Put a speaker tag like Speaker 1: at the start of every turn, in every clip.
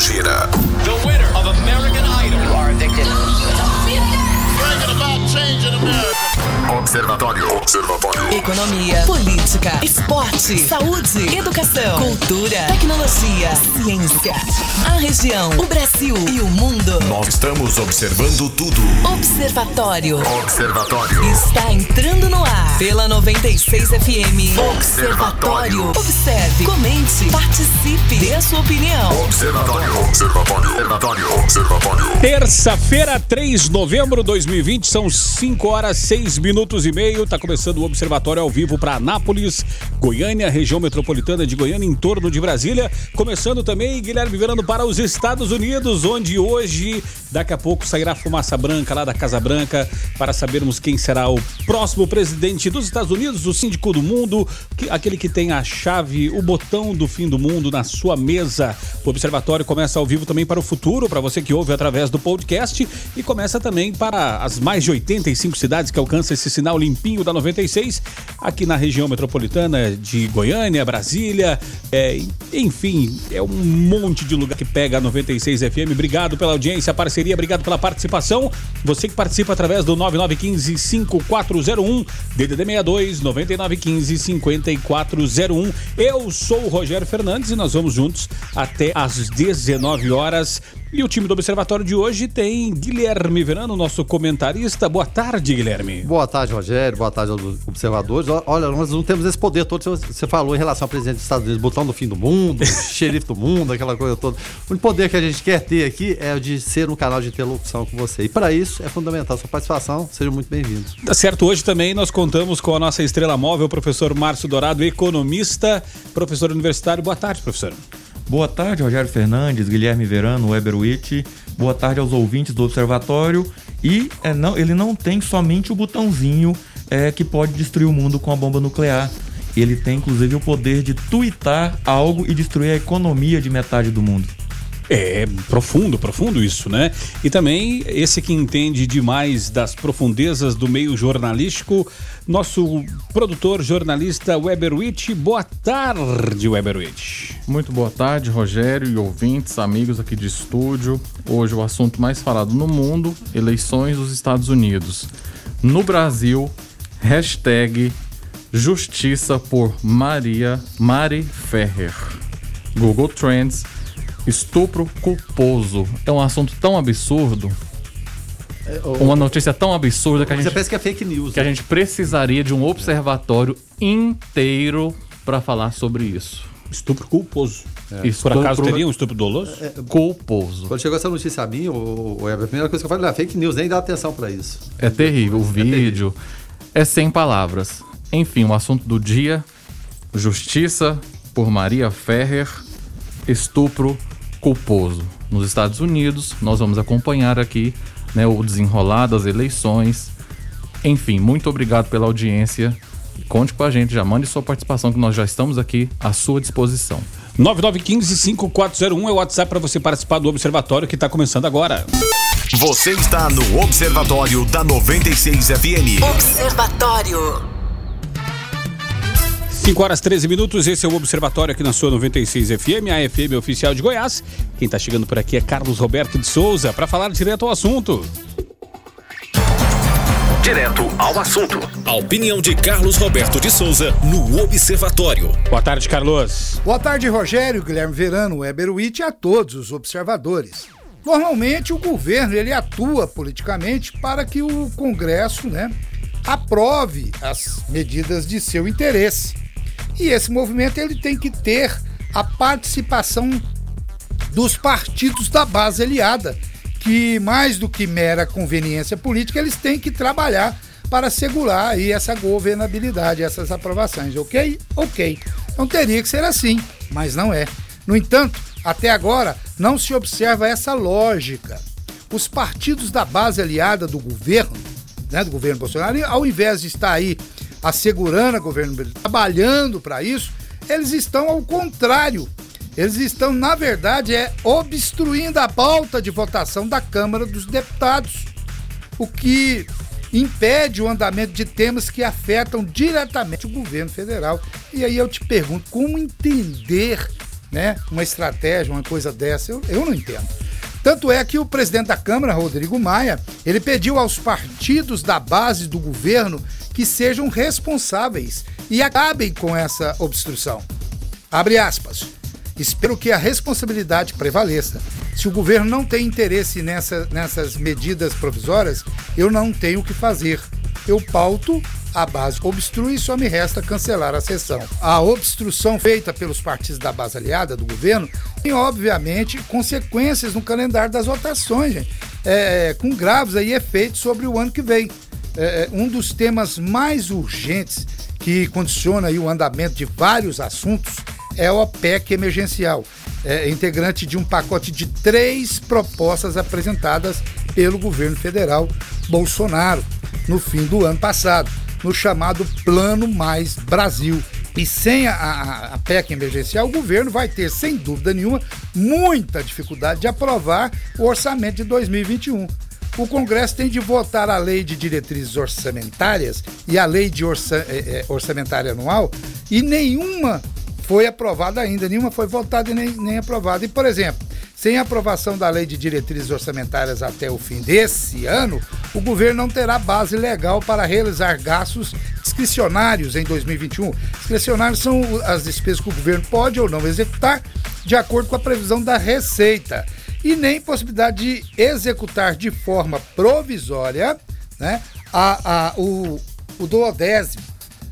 Speaker 1: gira.
Speaker 2: The winner of American Idol.
Speaker 3: You are addicted.
Speaker 1: Observatório. Observatório.
Speaker 4: Economia, política, esporte, saúde, educação, cultura, tecnologia, ciência. A região, o Brasil e o mundo.
Speaker 1: Nós estamos observando tudo.
Speaker 4: Observatório
Speaker 1: Observatório.
Speaker 4: está entrando no ar pela 96 FM. Observatório. Observe, comente, participe, dê a sua opinião.
Speaker 1: Observatório. Observatório. Observatório. Observatório.
Speaker 5: Terça-feira, 3 de novembro de 2020, são 5 horas 6 minutos e meio. Tá começando o Observatório ao vivo para Anápolis, Goiânia, região metropolitana de Goiânia, em torno de Brasília. Começando também, Guilherme Verano, para os Estados Unidos, onde hoje, daqui a pouco, sairá fumaça branca lá da Casa Branca para sabermos quem será o próximo presidente dos Estados Unidos, o síndico do mundo, que- aquele que tem a chave, o botão do fim do mundo na sua mesa. O Observatório começa ao vivo também para o futuro, para você que ouve através do podcast, e começa também para as mais de 85 cidades que alcançam esse sinal limpinho da 96, aqui na região metropolitana de Goiânia, Brasília, é, enfim, é um monte de lugar que pega a 96 FM. Obrigado pela audiência, parceria, obrigado pela participação. Você que participa através do 9915 5401, DDD 62 9915 5401. Eu sou o Rogério Fernandes e nós vamos juntos até às 19 horas. E o time do Observatório de hoje tem Guilherme Verano, nosso comentarista. Boa tarde, Guilherme.
Speaker 6: Boa tarde, Rogério. Boa tarde aos observadores. Olha, nós não temos esse poder todo que você falou em relação ao presidente dos Estados Unidos, botão do fim do mundo, xerife do mundo, aquela coisa toda. O único poder que a gente quer ter aqui é o de ser um canal de interlocução com você. E para isso é fundamental a sua participação. Sejam muito bem-vindos.
Speaker 5: Tá certo, hoje também nós contamos com a nossa estrela móvel, o professor Márcio Dourado, economista, professor universitário. Boa tarde, professor.
Speaker 7: Boa tarde, Rogério Fernandes, Guilherme Verano, Weber Witt. Boa tarde aos ouvintes do Observatório. E é, não, ele não tem somente o botãozinho é, que pode destruir o mundo com a bomba nuclear. Ele tem, inclusive, o poder de tuitar algo e destruir a economia de metade do mundo.
Speaker 5: É profundo, profundo isso, né? E também esse que entende demais das profundezas do meio jornalístico, nosso produtor jornalista Weber Witt. Boa tarde, Weber Witt.
Speaker 8: Muito boa tarde, Rogério e ouvintes, amigos aqui de estúdio. Hoje o assunto mais falado no mundo, eleições dos Estados Unidos. No Brasil, hashtag Justiça por Maria Mari Ferrer. Google Trends, estupro culposo. É um assunto tão absurdo, uma notícia tão absurda que a
Speaker 6: Você
Speaker 8: gente
Speaker 6: pensa que é fake news.
Speaker 8: que a gente precisaria de um observatório inteiro para falar sobre isso.
Speaker 5: Estupro culposo. Por
Speaker 8: Estupro
Speaker 5: acaso teria um estupro doloso?
Speaker 8: culposo.
Speaker 6: Quando chegou essa notícia a mim, o, o, Weber, a primeira coisa que eu falei, é fake news, nem dá atenção para isso.
Speaker 8: É terrível. O vídeo é sem palavras. Enfim, o assunto do dia: Justiça por Maria Ferrer, estupro culposo. Nos Estados Unidos, nós vamos acompanhar aqui né, o desenrolar das eleições. Enfim, muito obrigado pela audiência. Conte com a gente, já mande sua participação, que nós já estamos aqui à sua disposição.
Speaker 5: 9915-5401 é o WhatsApp para você participar do Observatório que está começando agora.
Speaker 1: Você está no Observatório da 96 FM.
Speaker 4: Observatório.
Speaker 5: 5 horas 13 minutos, esse é o Observatório aqui na sua 96 FM, a FM oficial de Goiás. Quem está chegando por aqui é Carlos Roberto de Souza para falar direto ao assunto.
Speaker 1: Direto ao assunto.
Speaker 2: A opinião de Carlos Roberto de Souza no Observatório.
Speaker 5: Boa tarde, Carlos.
Speaker 9: Boa tarde, Rogério, Guilherme Verano, Weber Witt e a todos os observadores. Normalmente o governo ele atua politicamente para que o Congresso, né, aprove as medidas de seu interesse. E esse movimento ele tem que ter a participação dos partidos da base aliada, que mais do que mera conveniência política, eles têm que trabalhar para assegurar aí essa governabilidade, essas aprovações, ok? Ok. Então teria que ser assim, mas não é. No entanto, até agora não se observa essa lógica. Os partidos da base aliada do governo, né, do governo Bolsonaro, ao invés de estar aí assegurando a governo trabalhando para isso, eles estão ao contrário. Eles estão, na verdade, é obstruindo a pauta de votação da Câmara dos Deputados, o que impede o andamento de temas que afetam diretamente o governo federal. E aí eu te pergunto, como entender né, uma estratégia, uma coisa dessa, eu, eu não entendo. Tanto é que o presidente da Câmara, Rodrigo Maia, ele pediu aos partidos da base do governo que sejam responsáveis e acabem com essa obstrução. Abre aspas. Espero que a responsabilidade prevaleça. Se o governo não tem interesse nessa, nessas medidas provisórias, eu não tenho o que fazer. Eu pauto a base obstrui e só me resta cancelar a sessão. A obstrução feita pelos partidos da base aliada do governo tem, obviamente, consequências no calendário das votações, gente, é, com graves aí efeitos sobre o ano que vem. É, um dos temas mais urgentes que condiciona o andamento de vários assuntos é o OPEC emergencial, é, integrante de um pacote de três propostas apresentadas pelo governo federal Bolsonaro no fim do ano passado no chamado Plano Mais Brasil. E sem a, a, a, PEC emergencial, o governo vai ter, sem dúvida nenhuma, muita dificuldade de aprovar o orçamento de 2021. O Congresso tem de votar a lei de diretrizes orçamentárias e a lei de orça, é, é, orçamentária anual e nenhuma foi aprovada ainda, nenhuma foi votada e nem, nem aprovada. E, por exemplo, sem aprovação da lei de diretrizes orçamentárias até o fim desse ano, o governo não terá base legal para realizar gastos discricionários em 2021. Discricionários são as despesas que o governo pode ou não executar de acordo com a previsão da Receita. E nem possibilidade de executar de forma provisória né, a, a, o, o duodécimo,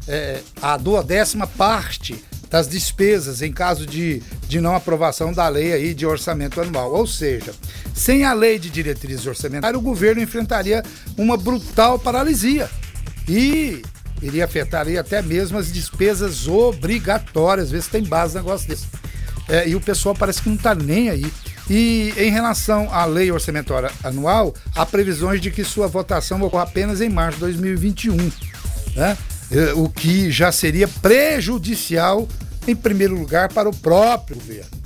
Speaker 9: é, a duodécima parte das despesas em caso de, de não aprovação da lei aí de orçamento anual. Ou seja, sem a lei de diretrizes orçamentárias, o governo enfrentaria uma brutal paralisia e iria afetar aí até mesmo as despesas obrigatórias, ver se tem base negócio desse. É, e o pessoal parece que não está nem aí. E em relação à lei orçamentária anual, há previsões de que sua votação ocorra apenas em março de 2021. Né? Eh, o que já seria prejudicial, em primeiro lugar, para o próprio governo.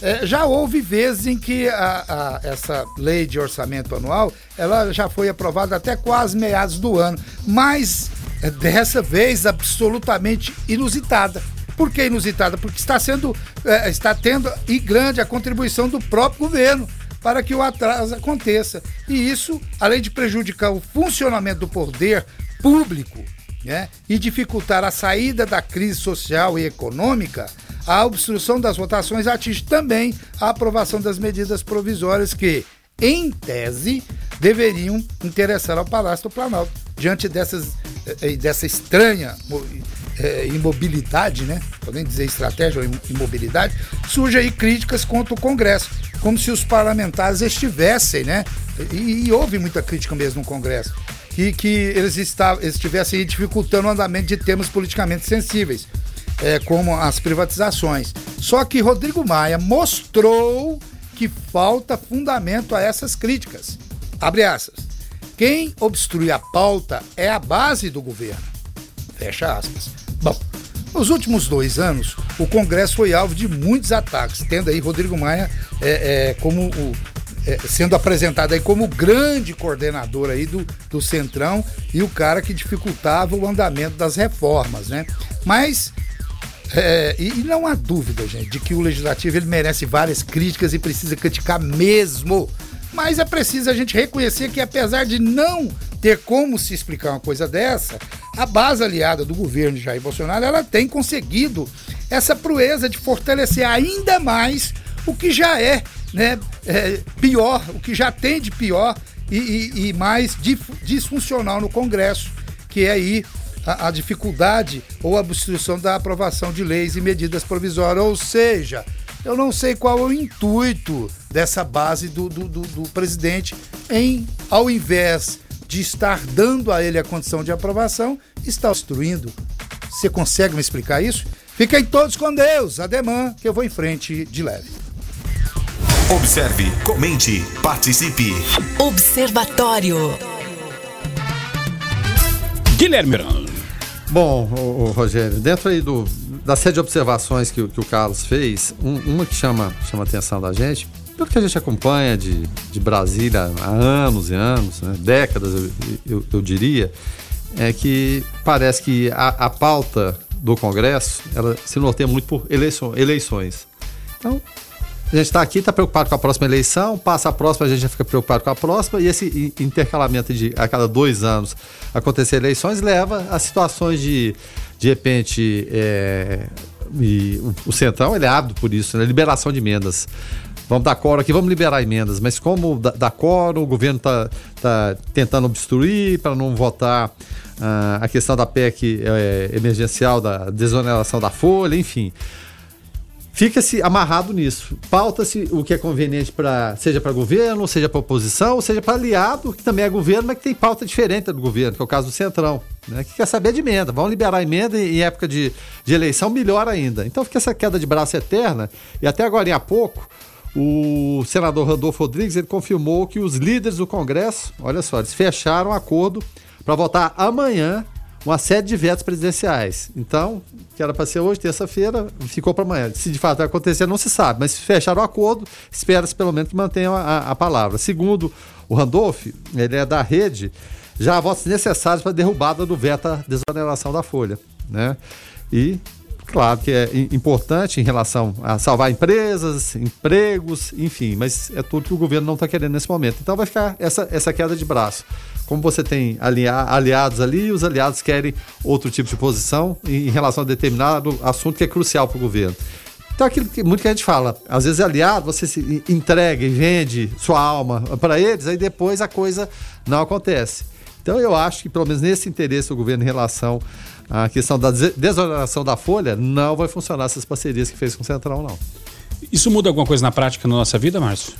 Speaker 9: É, já houve vezes em que a, a, essa lei de orçamento anual ela já foi aprovada até quase meados do ano, mas é, dessa vez absolutamente inusitada. Por que inusitada? Porque está sendo, é, está tendo e grande a contribuição do próprio governo para que o atraso aconteça. E isso, além de prejudicar o funcionamento do poder público né, e dificultar a saída da crise social e econômica, a obstrução das votações atinge também a aprovação das medidas provisórias que, em tese, deveriam interessar ao Palácio do Planalto. Diante dessas, eh, dessa estranha eh, imobilidade, né? Podem dizer estratégia ou imobilidade, surge aí críticas contra o Congresso, como se os parlamentares estivessem, né? E, e houve muita crítica mesmo no Congresso que, que eles, estavam, estivessem dificultando o andamento de temas politicamente sensíveis, é, como as privatizações. Só que Rodrigo Maia mostrou que falta fundamento a essas críticas. Abre aspas. Quem obstrui a pauta é a base do governo. Fecha aspas. Bom, nos últimos dois anos, o Congresso foi alvo de muitos ataques, tendo aí Rodrigo Maia é, é, como o, é, sendo apresentado aí como grande coordenador aí do, do Centrão e o cara que dificultava o andamento das reformas, né? Mas é, e, e, não há dúvida, gente, de que o legislativo ele merece várias críticas e precisa criticar mesmo. Mas é preciso a gente reconhecer que apesar de não ter como se explicar uma coisa dessa, a base aliada do governo de Jair Bolsonaro ela tem conseguido essa proeza de fortalecer ainda mais o que já é né, é, pior, o que já tem de pior e, e, e mais disfuncional no Congresso, que é aí a, a, dificuldade ou a obstrução da aprovação de leis e medidas provisórias. Ou seja, eu não sei qual é o intuito dessa base do, do, do, do presidente em, ao invés de estar dando a ele a condição de aprovação, está obstruindo. Você consegue me explicar isso? Fiquem todos com Deus, ademã, que eu vou em frente de leve.
Speaker 1: Observe, comente, participe.
Speaker 4: Observatório.
Speaker 5: Guilherme Miranda.
Speaker 6: Bom, o, o, Rogério, dentro aí do, da série de observações que, que o Carlos fez, um, uma que chama, chama a atenção da gente, pelo que a gente acompanha de, de Brasília há anos e anos, né, décadas eu, eu, eu, diria, é que parece que a, a pauta do Congresso ela se norteia muito por eleições. Então, a gente está aqui, está preocupado com a próxima eleição, passa a próxima, a gente já fica preocupado com a próxima, e esse intercalamento de a cada dois anos acontecer eleições leva a situações de, de repente, é, e o, o Centrão ele é ávido por isso, né? liberação de emendas. Vamos dar coro aqui, vamos liberar emendas, mas como dar coro, o governo está tá tentando obstruir para não votar ah, a questão da PEC é, emergencial, da desoneração da folha, enfim fica-se amarrado nisso. Pauta-se o que é conveniente para seja para governo, seja para oposição, seja para aliado, que também é governo, mas que tem pauta diferente do governo, que é o caso do Centrão, né? que quer saber de emenda. Vão liberar emenda em época de, de eleição, melhor ainda. Então fica essa queda de braço eterna, e até agora há pouco, o senador Rodolfo Rodrigues ele confirmou que os líderes do Congresso, olha só, eles fecharam um acordo para votar amanhã uma série de vetos presidenciais. Então, que era para ser hoje, terça-feira, ficou para amanhã. Se de fato vai acontecer, não se sabe, mas fecharam o acordo, espera-se pelo menos que mantenham a, a, palavra. Segundo o Randolph, ele é da rede, já há votos necessários para derrubada do veto à desoneração da folha. Né? E claro que é importante em relação a salvar empresas, empregos, enfim, mas é tudo que o governo não está querendo nesse momento. Então vai ficar essa, essa queda de braço. Como você tem aliados ali, os aliados querem outro tipo de posição em relação a determinado assunto que é crucial para o governo. Então, aquilo que muito que a gente fala, às vezes é aliado, você se entrega e vende sua alma para eles, aí depois a coisa não acontece. Então, eu acho que, pelo menos nesse interesse do governo em relação à questão da desoneração da folha, não vai funcionar essas parcerias que fez com o Central, não.
Speaker 5: Isso muda alguma coisa na prática na nossa vida, Márcio?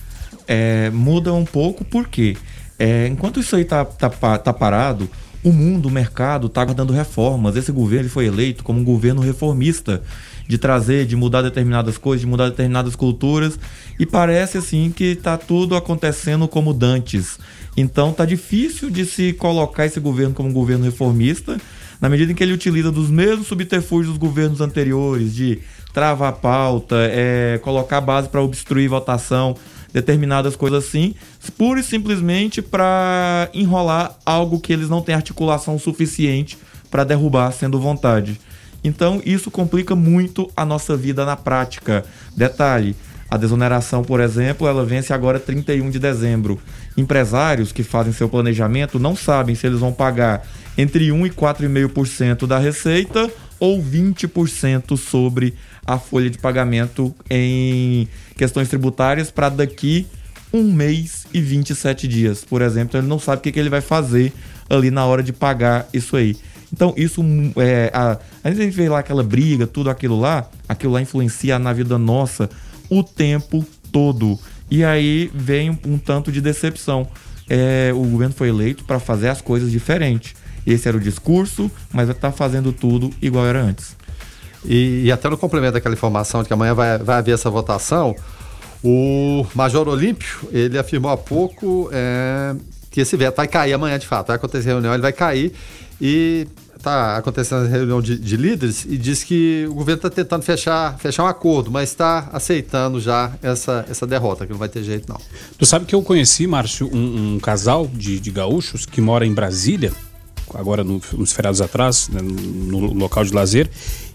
Speaker 7: É, muda um pouco, por quê? É, enquanto isso aí tá, tá, tá parado, o mundo, o mercado está aguardando reformas. Esse governo foi eleito como um governo reformista, de trazer, de mudar determinadas coisas, de mudar determinadas culturas, e parece assim que está tudo acontecendo como dantes. Então tá difícil de se colocar esse governo como um governo reformista, na medida em que ele utiliza dos mesmos subterfúgios dos governos anteriores, de travar pauta, é, colocar base para obstruir votação determinadas coisas assim, pura e simplesmente para enrolar algo que eles não têm articulação suficiente para derrubar, sendo vontade. Então isso complica muito a nossa vida na prática. Detalhe, a desoneração, por exemplo, ela vence agora 31 de dezembro. Empresários que fazem seu planejamento não sabem se eles vão pagar entre 1 e 4,5% da receita ou 20% sobre a folha de pagamento em questões tributárias para daqui um mês e 27 dias, por exemplo. Ele não sabe o que, que ele vai fazer ali na hora de pagar isso aí. Então, isso é. A, a gente vê lá aquela briga, tudo aquilo lá, aquilo lá influencia na vida nossa o tempo todo. E aí vem um, um tanto de decepção. É, o governo foi eleito para fazer as coisas diferentes. Esse era o discurso, mas está fazendo tudo igual era antes.
Speaker 6: E, e, até no complemento daquela informação de que amanhã vai, vai haver essa votação, o Major Olímpio, ele afirmou há pouco é, que esse veto vai cair amanhã de fato. Vai acontecer a reunião, ele vai cair e está acontecendo a reunião de, de, líderes e diz que o governo está tentando fechar, fechar um acordo, mas está aceitando já essa, essa derrota, que não vai ter jeito não.
Speaker 5: Tu sabe que eu conheci, Márcio, um, um casal de, de gaúchos que mora em Brasília, agora no, uns feriados atrás, né, no, no local de lazer,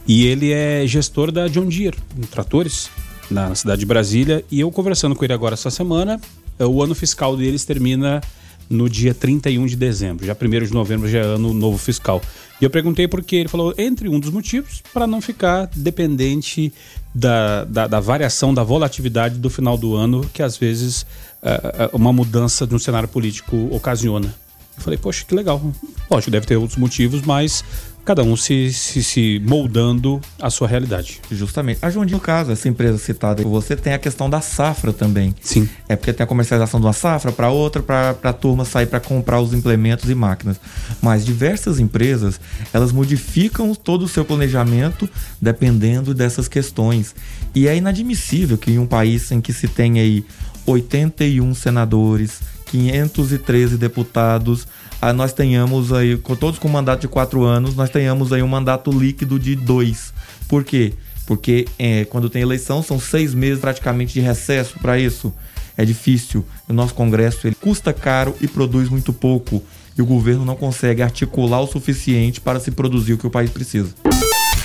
Speaker 5: e ele é gestor da John Deere, tratores, na cidade de Brasília. E eu conversando com ele agora essa semana, é, o ano fiscal deles termina no dia 31 de dezembro. Já 1 de novembro já é ano novo fiscal. E eu perguntei por quê. Ele falou, entre um dos motivos, para não ficar dependente da, da, da, variação, da volatilidade do final do ano, que às vezes uh, uma mudança de um cenário político ocasiona. Eu falei, poxa, que legal. Lógico, deve ter outros motivos, mas cada um se, se, se, moldando a sua realidade.
Speaker 7: Justamente. A João, no caso, essa empresa citada por você tem a questão da safra também.
Speaker 5: Sim.
Speaker 7: É porque tem a comercialização de uma safra para outra, para a turma sair para comprar os implementos e máquinas. Mas diversas empresas, elas modificam todo o seu planejamento dependendo dessas questões. E é inadmissível que em um país em que se tem aí 81 senadores, 513 deputados, ah, nós tenhamos aí, com todos com mandato de quatro anos, nós tenhamos aí um mandato líquido de dois. Por quê? Porque é, quando tem eleição são seis meses praticamente de recesso para isso. É difícil. O nosso Congresso ele custa caro e produz muito pouco. E o governo não consegue articular o suficiente para se produzir o que o país precisa.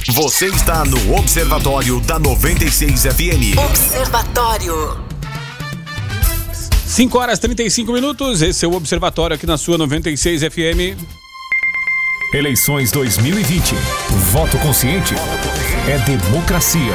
Speaker 1: Você está no Observatório da 96 FM.
Speaker 4: Observatório.
Speaker 5: 5 horas 35 minutos. Esse é o Observatório aqui na sua 96 FM.
Speaker 1: Eleições 2020. Voto consciente é democracia.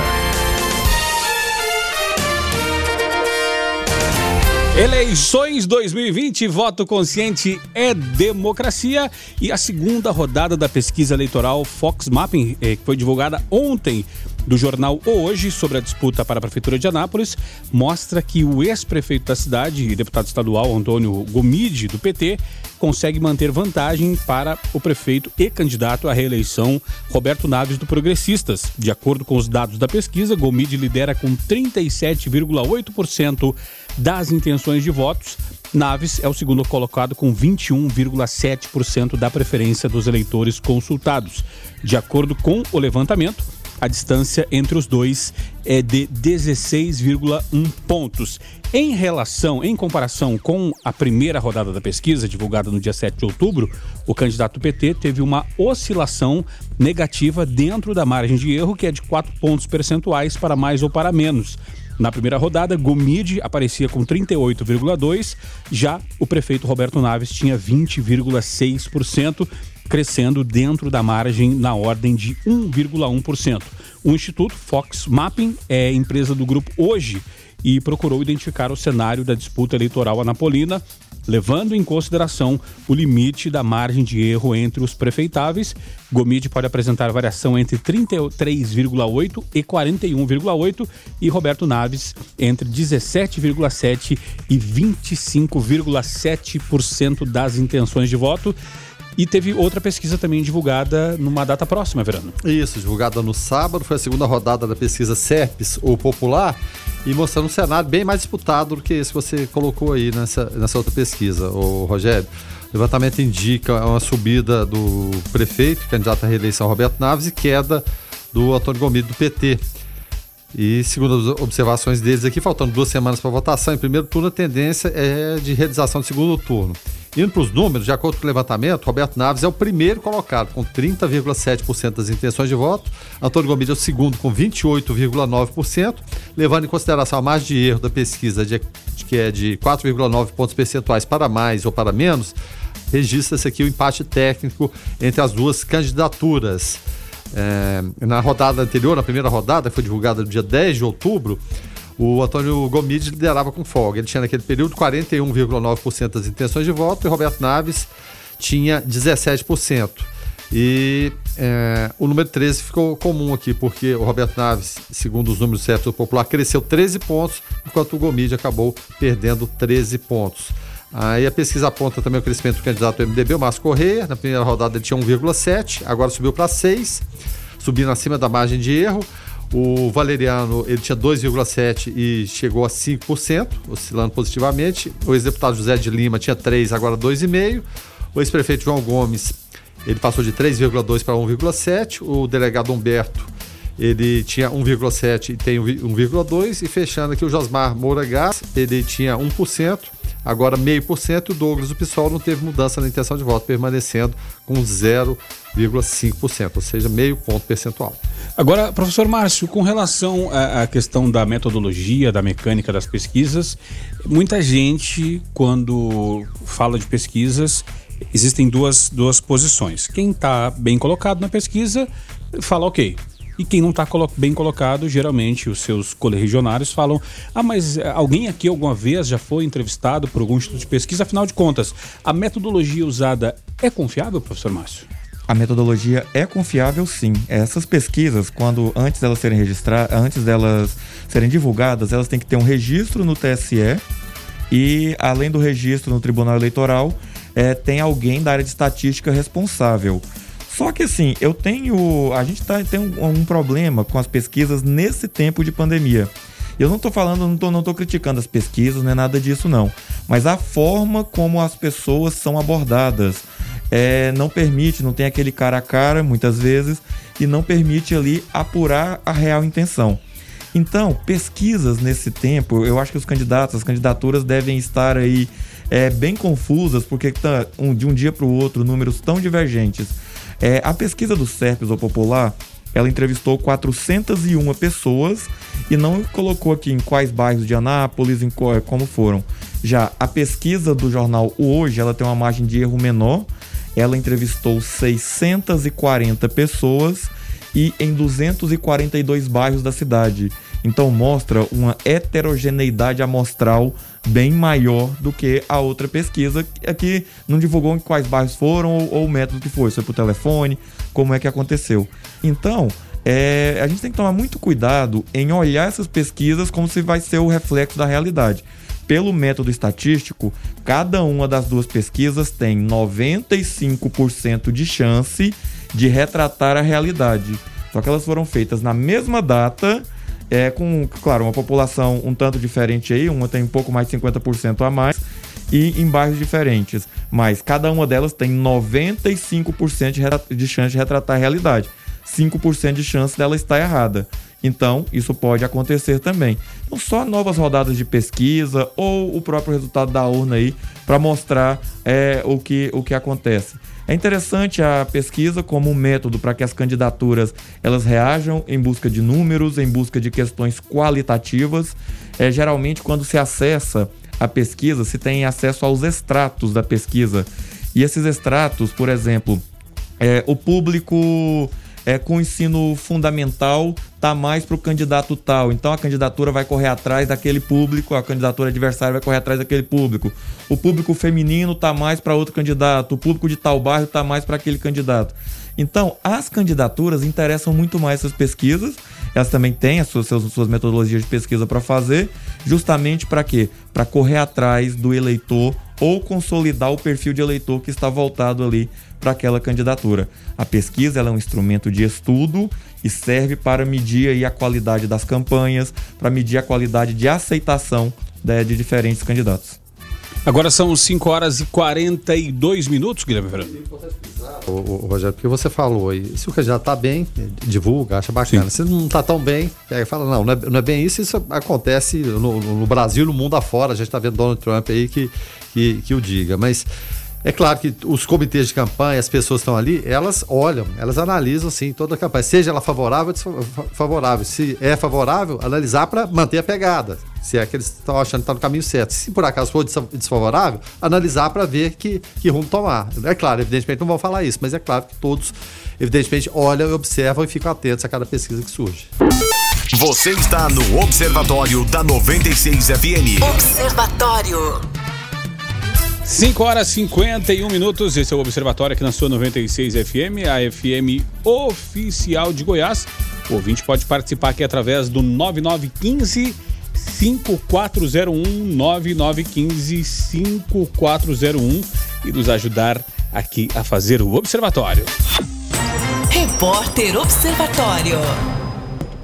Speaker 5: Eleições 2020, voto consciente é democracia. E a segunda rodada da pesquisa eleitoral Fox Mapping, eh, que foi divulgada ontem do jornal Hoje sobre a disputa para a Prefeitura de Anápolis, mostra que o ex-prefeito da cidade e deputado estadual Antônio Gomide, do PT, consegue manter vantagem para o prefeito e candidato à reeleição Roberto Naves, do Progressistas. De acordo com os dados da pesquisa, Gomide lidera com 37,8% das intenções de votos. Naves é o segundo colocado com 21,7% da preferência dos eleitores consultados. De acordo com o levantamento, a distância entre os dois é de 16,1 pontos. Em relação, em comparação com a primeira rodada da pesquisa, divulgada no dia 7 de outubro, o candidato PT teve uma oscilação negativa dentro da margem de erro, que é de 4 pontos percentuais para mais ou para menos. Na primeira rodada, Gomide aparecia com 38,2%, já o prefeito Roberto Naves tinha 20,6%, crescendo dentro da margem na ordem de 1,1%. O Instituto Fox Mapping é empresa do grupo Hoje e procurou identificar o cenário da disputa eleitoral anapolina, levando em consideração o limite da margem de erro entre os prefeitáveis. Gomide pode apresentar variação entre 33,8 e 41,8 e Roberto Naves entre 17,7 e 25,7% das intenções de voto. E teve outra pesquisa também divulgada numa data próxima, Verano.
Speaker 6: Isso, divulgada no sábado, foi a segunda rodada da pesquisa SERPES, ou Popular, e mostrando um cenário bem mais disputado do que esse que você colocou aí nessa, nessa outra pesquisa, o Rogério. O levantamento indica uma subida do prefeito, candidato à reeleição Roberto Naves, e queda do Antônio Gomide, do PT. E segundo as observações deles aqui, faltando duas semanas para votação, em primeiro turno a tendência é de realização do segundo turno. Indo para os números, de acordo com o levantamento, Roberto Naves é o primeiro colocado, com 30,7% das intenções de voto. Antônio Gomide é o segundo, com 28,9%, levando em consideração a margem de erro da pesquisa, de que é de 4,9 pontos percentuais para mais ou para menos, registra-se aqui o empate técnico entre as duas candidaturas. É, na rodada anterior, na primeira rodada, que foi divulgada no dia 10 de outubro, o Antônio Gomide liderava com folga. Ele tinha naquele período 41,9% das intenções de voto e Roberto Naves tinha 17%. E é, o número 13 ficou comum aqui, porque o Roberto Naves, segundo os números certos do Popular, cresceu 13 pontos, enquanto o Gomide acabou perdendo 13 pontos. Aí a pesquisa aponta também o crescimento do candidato do MDB, o Márcio Correia. Na primeira rodada ele tinha 1,7, agora subiu para 6, subindo acima da margem de erro. O Valeriano, ele tinha 2,7 e chegou a 5%, oscilando positivamente. O ex-deputado José de Lima tinha 3, agora 2,5. O ex-prefeito João Gomes, ele passou de 3,2 para 1,7. O delegado Humberto, ele tinha 1,7 e tem 1,2. E fechando aqui o Josmar Moura Gás, ele tinha 1%, agora 0,5%. O Douglas do PSOL não teve mudança na intenção de voto, permanecendo com 0,5%, ou seja, meio ponto percentual.
Speaker 5: Agora, professor Márcio, com relação à, questão da metodologia, da mecânica das pesquisas, muita gente, quando fala de pesquisas, existem duas, duas posições. Quem está bem colocado na pesquisa fala ok. E quem não está colo bem colocado, geralmente os seus colegionários falam: Ah, mas alguém aqui alguma vez já foi entrevistado por algum instituto de pesquisa? Afinal de contas, a metodologia usada é confiável, professor Márcio?
Speaker 7: A metodologia é confiável, sim. Essas pesquisas, quando antes delas serem registradas, antes delas serem divulgadas, elas têm que ter um registro no TSE e, além do registro no Tribunal Eleitoral, é, tem alguém da área de estatística responsável. Só que assim, eu tenho. A gente tá, tem um, um problema com as pesquisas nesse tempo de pandemia. Eu não estou falando, não tô, não tô criticando as pesquisas, não é nada disso, não. Mas a forma como as pessoas são abordadas é, não permite, não tem aquele cara a cara, muitas vezes, e não permite ali apurar a real intenção. Então, pesquisas nesse tempo, eu acho que os candidatos, as candidaturas devem estar aí é, bem confusas, porque tá um, de um dia para o outro números tão divergentes. É, a pesquisa do SERPES ou Popular, ela entrevistou 401 pessoas e não colocou aqui em quais bairros de Anápolis, em qual, como foram. Já a pesquisa do jornal Hoje, ela tem uma margem de erro menor. Ela entrevistou 640 pessoas e em 242 bairros da cidade. Então mostra uma heterogeneidade amostral bem maior do que a outra pesquisa, que não divulgou em quais bairros foram ou, ou o método que foi, se foi por telefone, como é que aconteceu. Então, é, a gente tem que tomar muito cuidado em olhar essas pesquisas como se vai ser o reflexo da realidade. Pelo método estatístico, cada uma das duas pesquisas tem 95% de chance de retratar a realidade. Só que elas foram feitas na mesma data, é, com, claro, uma população um tanto diferente aí, uma tem um pouco mais de 50% a mais, e em bairros diferentes. Mas cada uma delas tem 95% de, chance de retratar a realidade. 5% de chance dela estar errada. Então, isso pode acontecer também. Então, só novas rodadas de pesquisa ou o próprio resultado da urna aí para mostrar é, o, que, o que acontece. É interessante a pesquisa como um método para que as candidaturas elas reajam em busca de números, em busca de questões qualitativas. É, geralmente, quando se acessa a pesquisa, se tem acesso aos extratos da pesquisa. E esses extratos, por exemplo, é, o público é, com ensino fundamental tá mais para o candidato tal. Então a candidatura vai correr atrás daquele público, a candidatura adversária vai correr atrás daquele público. O público feminino tá mais para outro candidato, o público de tal bairro tá mais para aquele candidato. Então, as candidaturas interessam muito mais essas pesquisas. Elas também têm as suas, suas metodologias de pesquisa para fazer, justamente para quê? Para correr atrás do eleitor ou consolidar o perfil de eleitor que está voltado ali para aquela candidatura. A pesquisa é um instrumento de estudo e serve para medir aí a qualidade das campanhas, para medir a qualidade de aceitação né, de diferentes candidatos.
Speaker 5: Agora são 5 horas e 42 minutos, Guilherme Fernando.
Speaker 6: O, o, Rogério, porque você falou aí, se o candidato está bem, divulga, acha bacana. Sim. Se não está tão bem, aí fala, não, não é, não é, bem isso, isso acontece no, no Brasil, no mundo afora, a gente está vendo Donald Trump aí que, que, que o diga, mas é claro que os comitês de campanha, as pessoas que estão ali, elas olham, elas analisam sim toda a campanha, seja ela favorável ou desfavorável. Se é favorável, analisar para manter a pegada, se é que eles estão achando que está no caminho certo. Se por acaso for desfavorável, analisar para ver que, que rumo tomar. É claro, evidentemente não vão falar isso, mas é claro que todos, evidentemente, olham e observam e ficam atentos a cada pesquisa que surge.
Speaker 1: Você está no Observatório da 96 FM.
Speaker 4: Observatório.
Speaker 5: 5 horas e 51 minutos. Esse é o Observatório aqui na sua 96 FM, a FM oficial de Goiás. O ouvinte pode participar aqui através do 9915 5401 9915 5401 e nos ajudar aqui a fazer o Observatório.
Speaker 4: Repórter Observatório.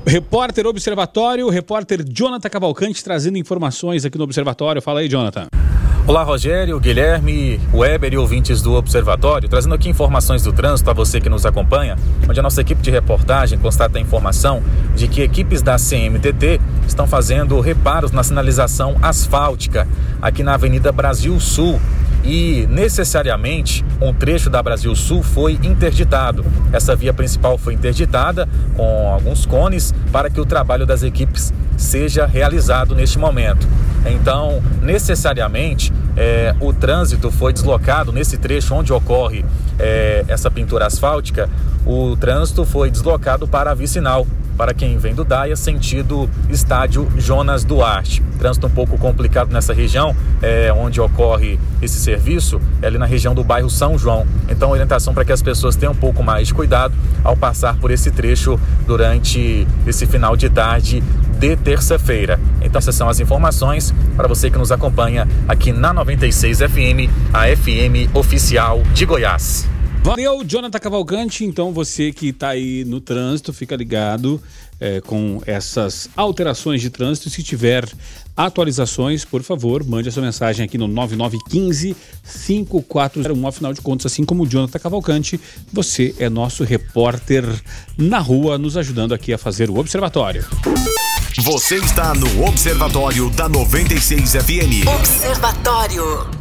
Speaker 5: Repórter Observatório, repórter Jonathan Cavalcante trazendo informações aqui no Observatório. Fala aí, Jonathan.
Speaker 3: Olá, Rogério, Guilherme, Weber e ouvintes do Observatório, trazendo aqui informações do trânsito a você que nos acompanha, onde a nossa equipe de reportagem constata a informação de que equipes da CMTT estão fazendo reparos na sinalização asfáltica aqui na Avenida Brasil Sul, e necessariamente um trecho da Brasil Sul foi interditado. Essa via principal foi interditada com alguns cones para que o trabalho das equipes seja realizado neste momento. Então, necessariamente, é, o trânsito foi deslocado nesse trecho onde ocorre é, essa pintura asfáltica, o trânsito foi deslocado para a vicinal, para quem vem do Daia, sentido estádio Jonas Duarte. Trânsito um pouco complicado nessa região, é, onde ocorre esse serviço, é ali na região do bairro São João. Então, orientação para que as pessoas tenham um pouco mais de cuidado ao passar por esse trecho durante esse final de tarde de terça-feira. Então, essas são as informações para você que nos acompanha aqui na 96 FM, a FM oficial de Goiás.
Speaker 5: Valeu, Jonathan Cavalcante. Então, você que está aí no trânsito, fica ligado é, com essas alterações de trânsito. Se tiver atualizações, por favor, mande a sua mensagem aqui no 9915-5401. Afinal de contas, assim como o Jonathan Cavalcante, você é nosso repórter na rua, nos ajudando aqui a fazer o observatório.
Speaker 1: Você está no Observatório da 96 FM.
Speaker 4: Observatório.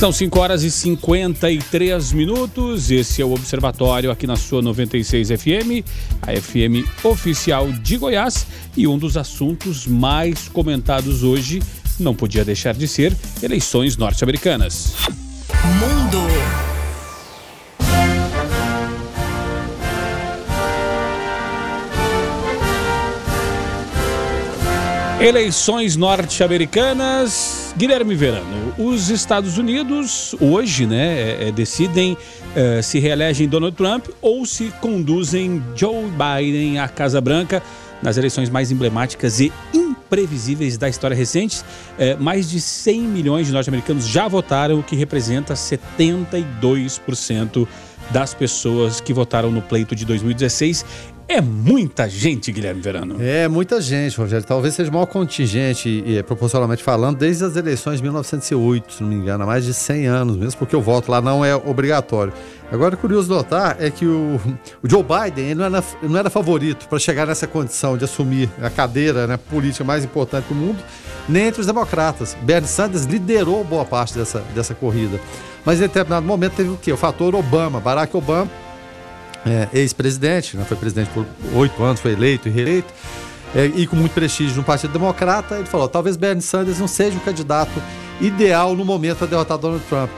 Speaker 5: São 5 horas e 53 minutos. Esse é o Observatório aqui na sua 96 FM, a FM oficial de Goiás. E um dos assuntos mais comentados hoje não podia deixar de ser eleições norte-americanas.
Speaker 4: Mundo.
Speaker 5: Eleições norte-americanas. Guilherme Verano, os Estados Unidos hoje, né, é, é, decidem é, se reelegem Donald Trump ou se conduzem Joe Biden à Casa Branca nas eleições mais emblemáticas e imprevisíveis da história recente. É, mais de 100 milhões de norte-americanos já votaram, o que representa 72% das pessoas que votaram no pleito de 2016. É muita gente, Guilherme Verano.
Speaker 6: É muita gente, Rogério. Talvez seja o maior contingente, e, proporcionalmente falando, desde as eleições de 1908, se não me engano, há mais de 100 anos mesmo, porque o voto lá não é obrigatório. Agora, curioso notar é que o, o Joe Biden não, era, não era favorito para chegar nessa condição de assumir a cadeira né, política mais importante do mundo, nem entre os democratas. Bernie Sanders liderou boa parte dessa, dessa corrida. Mas em determinado momento teve o quê? O fator Obama, Barack Obama é, ex-presidente, né, foi presidente por oito anos, foi eleito e reeleito, é, e com muito prestígio no Partido Democrata, ele falou: talvez Bernie Sanders não seja o candidato ideal no momento a derrotar Donald Trump.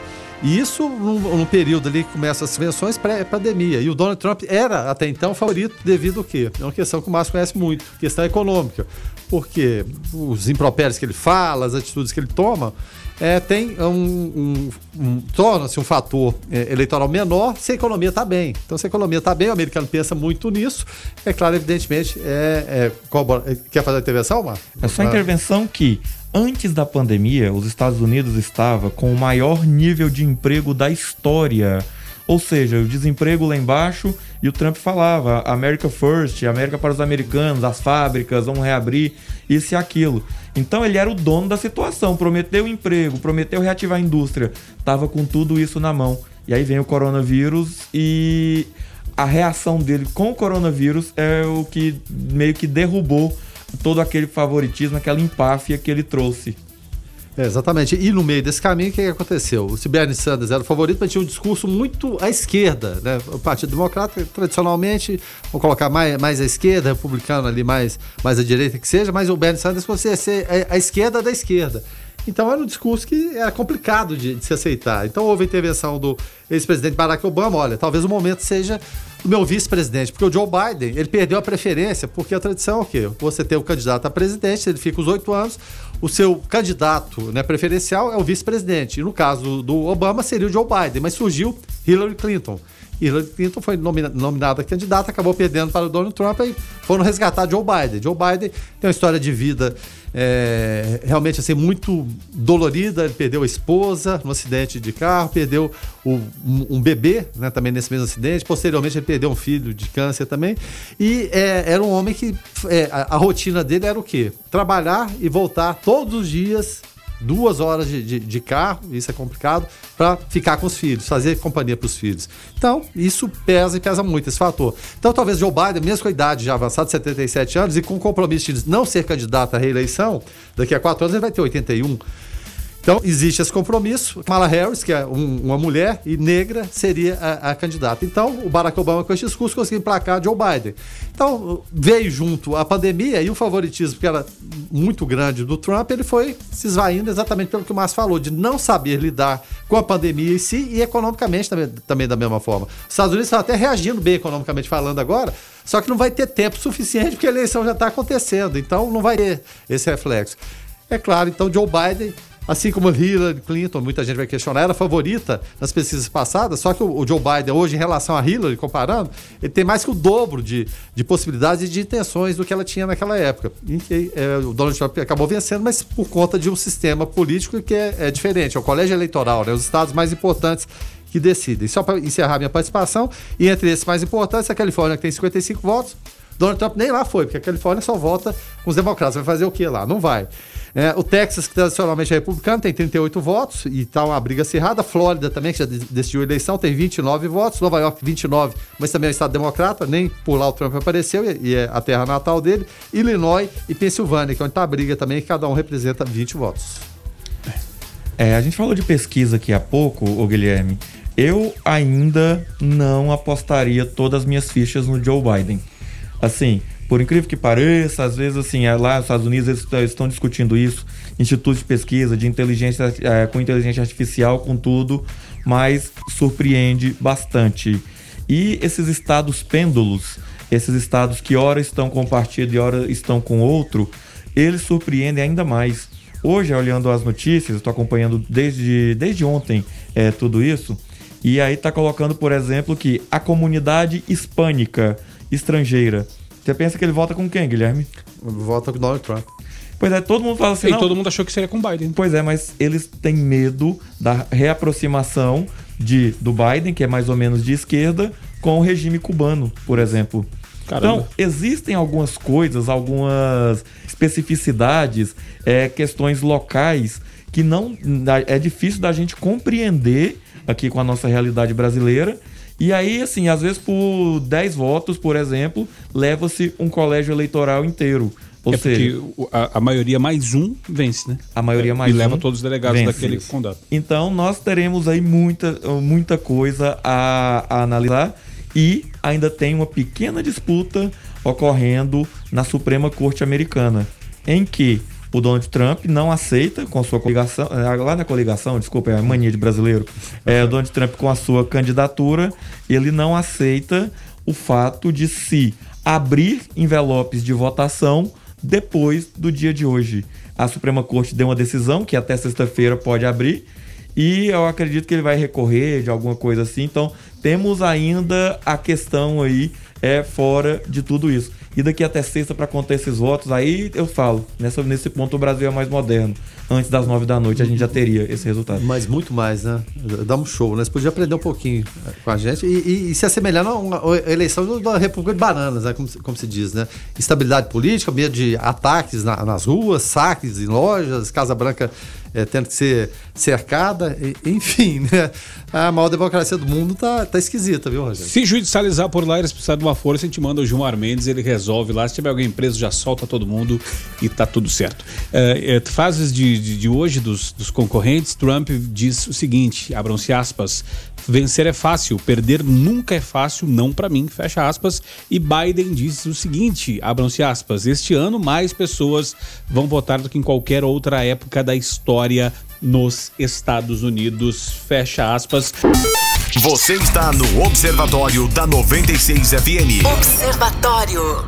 Speaker 6: E isso num, num período ali que começa as subvenções pré-pandemia. E o Donald Trump era, até então, favorito devido ao quê? É uma questão que o Márcio conhece muito, questão econômica. Porque os impropérios que ele fala, as atitudes que ele toma, é, tem um, um, um torna-se um fator é, eleitoral menor se a economia está bem. Então, se a economia está bem, o americano pensa muito nisso. É claro, evidentemente, é, é, quer fazer a intervenção, Mar?
Speaker 7: É só a intervenção que Antes da pandemia, os Estados Unidos estava com o maior nível de emprego da história. Ou seja, o desemprego lá embaixo e o Trump falava America First, América para os americanos, as fábricas vão reabrir, isso e aquilo. Então ele era o dono da situação, prometeu emprego, prometeu reativar a indústria, tava com tudo isso na mão. E aí vem o coronavírus e a reação dele com o coronavírus é o que meio que derrubou todo aquele favoritismo, aquela empáfia que ele trouxe.
Speaker 6: É, exatamente. E no meio desse caminho, o que, que aconteceu? O Bernie Sanders era o favorito, mas tinha um discurso muito à esquerda. Né? O Partido Democrata, tradicionalmente, vou colocar mais, mais à esquerda, republicano ali mais, mais à direita que seja, mas o Bernie Sanders fosse ser a, a esquerda da esquerda. Então era um discurso que era complicado de, de se aceitar. Então houve a intervenção do ex-presidente Barack Obama. Olha, talvez o momento seja o meu vice-presidente, porque o Joe Biden ele perdeu a preferência, porque a tradição é o quê? Você tem o candidato a presidente, ele fica os oito anos, o seu candidato né, preferencial é o vice-presidente. E no caso do Obama seria o Joe Biden, mas surgiu Hillary Clinton. Hillary Clinton foi nominada candidata, acabou perdendo para o Donald Trump e foram resgatar Joe Biden. Joe Biden tem uma história de vida é, realmente assim, muito dolorida. Ele perdeu a esposa no acidente de carro, perdeu o, um, um, bebê né, também nesse mesmo acidente. Posteriormente, ele perdeu um filho de câncer também. E é, era um homem que é, a, a rotina dele era o quê? Trabalhar e voltar todos os dias duas horas de, de, de carro, isso é complicado, para ficar com os filhos, fazer companhia para os filhos. Então, isso pesa e pesa muito esse fator. Então, talvez Joe Biden, mesmo com a idade já avançada, 77 anos, e com o compromisso de não ser candidato à reeleição, daqui a quatro anos ele vai ter 81. Então, existe esse compromisso. Kamala Harris, que é um, uma mulher e negra, seria a, a, candidata. Então, o Barack Obama, com esse discurso, conseguiu emplacar Joe Biden. Então, veio junto a pandemia e o favoritismo, que era muito grande do Trump, ele foi se esvaindo exatamente pelo que o Márcio falou, de não saber lidar com a pandemia em si e economicamente também, também da mesma forma. Os Estados Unidos estão até reagindo bem economicamente falando agora, só que não vai ter tempo suficiente porque a eleição já está acontecendo. Então, não vai ter esse reflexo. É claro, então, Joe Biden Assim como Hillary Clinton, muita gente vai questionar, era favorita nas pesquisas passadas, só que o, Joe Biden, hoje, em relação a Hillary, comparando, ele tem mais que o dobro de, de possibilidades e de intenções do que ela tinha naquela época. Que é, o Donald Trump acabou vencendo, mas por conta de um sistema político que é, é diferente, é o colégio eleitoral, né, os estados mais importantes que decidem. Só para encerrar minha participação, e entre esses mais importantes, a Califórnia, que tem 55 votos, Donald Trump nem lá foi, porque a Califórnia só vota com os democratas. Vai fazer o que lá? Não vai. É, o Texas, que tradicionalmente é republicano, tem 38 votos e está uma briga acirrada. Flórida também, que já decidiu a eleição, tem 29 votos. Nova York, 29, mas também é um estado democrata, nem por lá o Trump apareceu e é a terra natal dele. Illinois e Pensilvânia, que é onde está a briga também, que cada um representa 20 votos.
Speaker 7: É, a gente falou de pesquisa aqui há pouco, ô Guilherme. Eu ainda não apostaria todas as minhas fichas no Joe Biden. Assim, por incrível que pareça, às vezes assim, é lá nos Estados Unidos eles estão discutindo isso, institutos de pesquisa de inteligência é, com inteligência artificial, com tudo, mas surpreende bastante. E esses estados pêndulos, esses estados que ora estão com um partido e ora estão com outro, eles surpreendem ainda mais. Hoje, olhando as notícias, estou acompanhando desde, desde ontem é, tudo isso, e aí está colocando, por exemplo, que a comunidade hispânica estrangeira. Você pensa que ele vota com quem, Guilherme?
Speaker 6: Vota com Donald Trump.
Speaker 7: Pois é, todo mundo fala assim.
Speaker 5: E
Speaker 7: não,
Speaker 5: todo mundo achou que seria com Biden.
Speaker 7: Pois é, mas eles têm medo da reaproximação de, do Biden, que é mais ou menos de esquerda, com o regime cubano, por exemplo.
Speaker 5: Caramba.
Speaker 7: Então, existem algumas coisas, algumas especificidades, é, questões locais que não é difícil da gente compreender aqui com a nossa realidade brasileira. E aí, assim, às vezes por 10 votos, por exemplo, leva-se um colégio eleitoral inteiro. Ou
Speaker 5: é
Speaker 7: seja,
Speaker 5: a, a maioria mais um vence, né?
Speaker 7: a maioria mais
Speaker 5: E leva
Speaker 7: um
Speaker 5: todos os delegados
Speaker 7: vence.
Speaker 5: daquele condado.
Speaker 7: Então nós teremos aí muita, muita coisa a, a analisar e ainda tem uma pequena disputa ocorrendo na Suprema Corte Americana, em que o Donald Trump não aceita com a sua coligação, eh, lá na coligação, desculpa, é mania de brasileiro, é, o Donald Trump com a sua candidatura, ele não aceita o fato de se abrir envelopes de votação depois do dia de hoje. A Suprema Corte deu uma decisão que até sexta-feira pode abrir e eu acredito que ele vai recorrer de alguma coisa assim. Então, temos ainda a questão aí é fora de tudo isso. E daqui até sexta para contar esses votos, aí eu falo, nessa, nesse ponto o Brasil é mais moderno. Antes das nove da noite a gente já teria esse resultado.
Speaker 6: Mas muito mais, né? Dá um show, né? Você podia aprender um pouquinho eh, com a gente e, e- e se assemelhar a uma eleição da República de Bananas, né? Como, como se diz, né? Estabilidade política, medo de ataques na- nas ruas, saques em lojas, Casa Branca eh, tendo que ser cercada, e- enfim, né? A maior democracia do mundo tá, tá esquisita, viu, Rogério?
Speaker 5: Se judicializar por lá, eles precisarem de uma força, a gente manda o Gilmar Mendes, ele resolve lá. Se tiver alguém preso, já solta todo mundo e tá tudo certo. É, é, fases de, de, de hoje dos, dos concorrentes, Trump diz o seguinte, abram-se aspas, vencer é fácil, perder nunca é fácil, não pra mim, fecha aspas. E Biden disse o seguinte, abram-se aspas, este ano mais pessoas vão votar do que em qualquer outra época da história nos Estados Unidos, fecha aspas.
Speaker 1: Você está no Observatório da 96 FM.
Speaker 4: Observatório.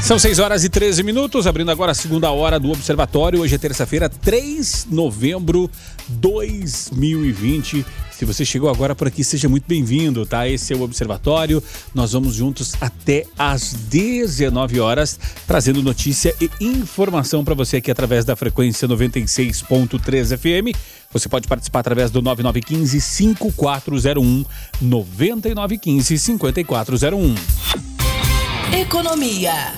Speaker 5: São 6 horas e 13 minutos, abrindo agora a segunda hora do Observatório. Hoje é terça-feira, 3 de novembro de 2020. Se você chegou agora por aqui, seja muito bem-vindo, tá? Esse é o Observatório. Nós vamos juntos até às 19 horas, trazendo notícia e informação para você aqui através da frequência 96.3 FM. Você pode participar através do 9915 5401 9915 5401.
Speaker 4: Economia.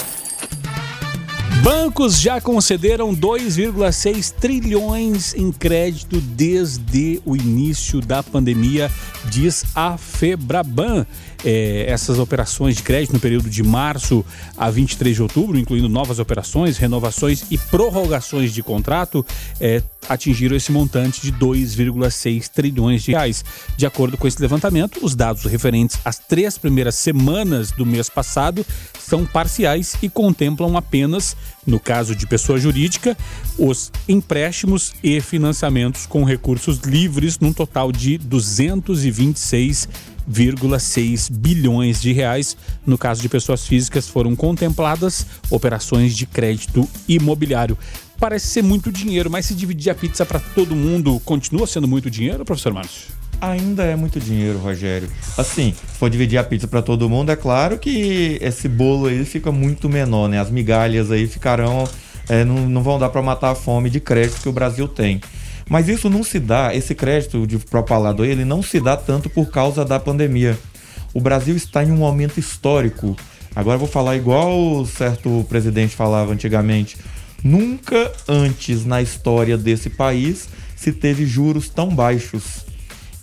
Speaker 5: Bancos já concederam 2,6 trilhões em crédito desde o início da pandemia, diz a Febraban. É, essas operações de crédito no período de março a 23 de outubro, incluindo novas operações, renovações e prorrogações de contrato, é, atingiram esse montante de 2,6 trilhões de reais. De acordo com esse levantamento, os dados referentes às três primeiras semanas do mês passado são parciais e contemplam apenas, no caso de pessoa jurídica, os empréstimos e financiamentos com recursos livres, num total de 226,6 bilhões de reais. No caso de pessoas físicas, foram contempladas operações de crédito imobiliário. Parece ser muito dinheiro, mas se dividir a pizza para todo mundo, continua sendo muito dinheiro, professor Márcio?
Speaker 7: Ainda é muito dinheiro, Rogério. Assim, se for dividir a pizza para todo mundo, é claro que esse bolo aí fica muito menor, né? As migalhas aí ficarão. é, não, não vão dar para matar a fome de crédito que o Brasil tem. Mas isso não se dá, esse crédito de propalado ele não se dá tanto por causa da pandemia. O Brasil está em um momento histórico. Agora eu vou falar igual certo presidente falava antigamente. Nunca antes na história desse país se teve juros tão baixos.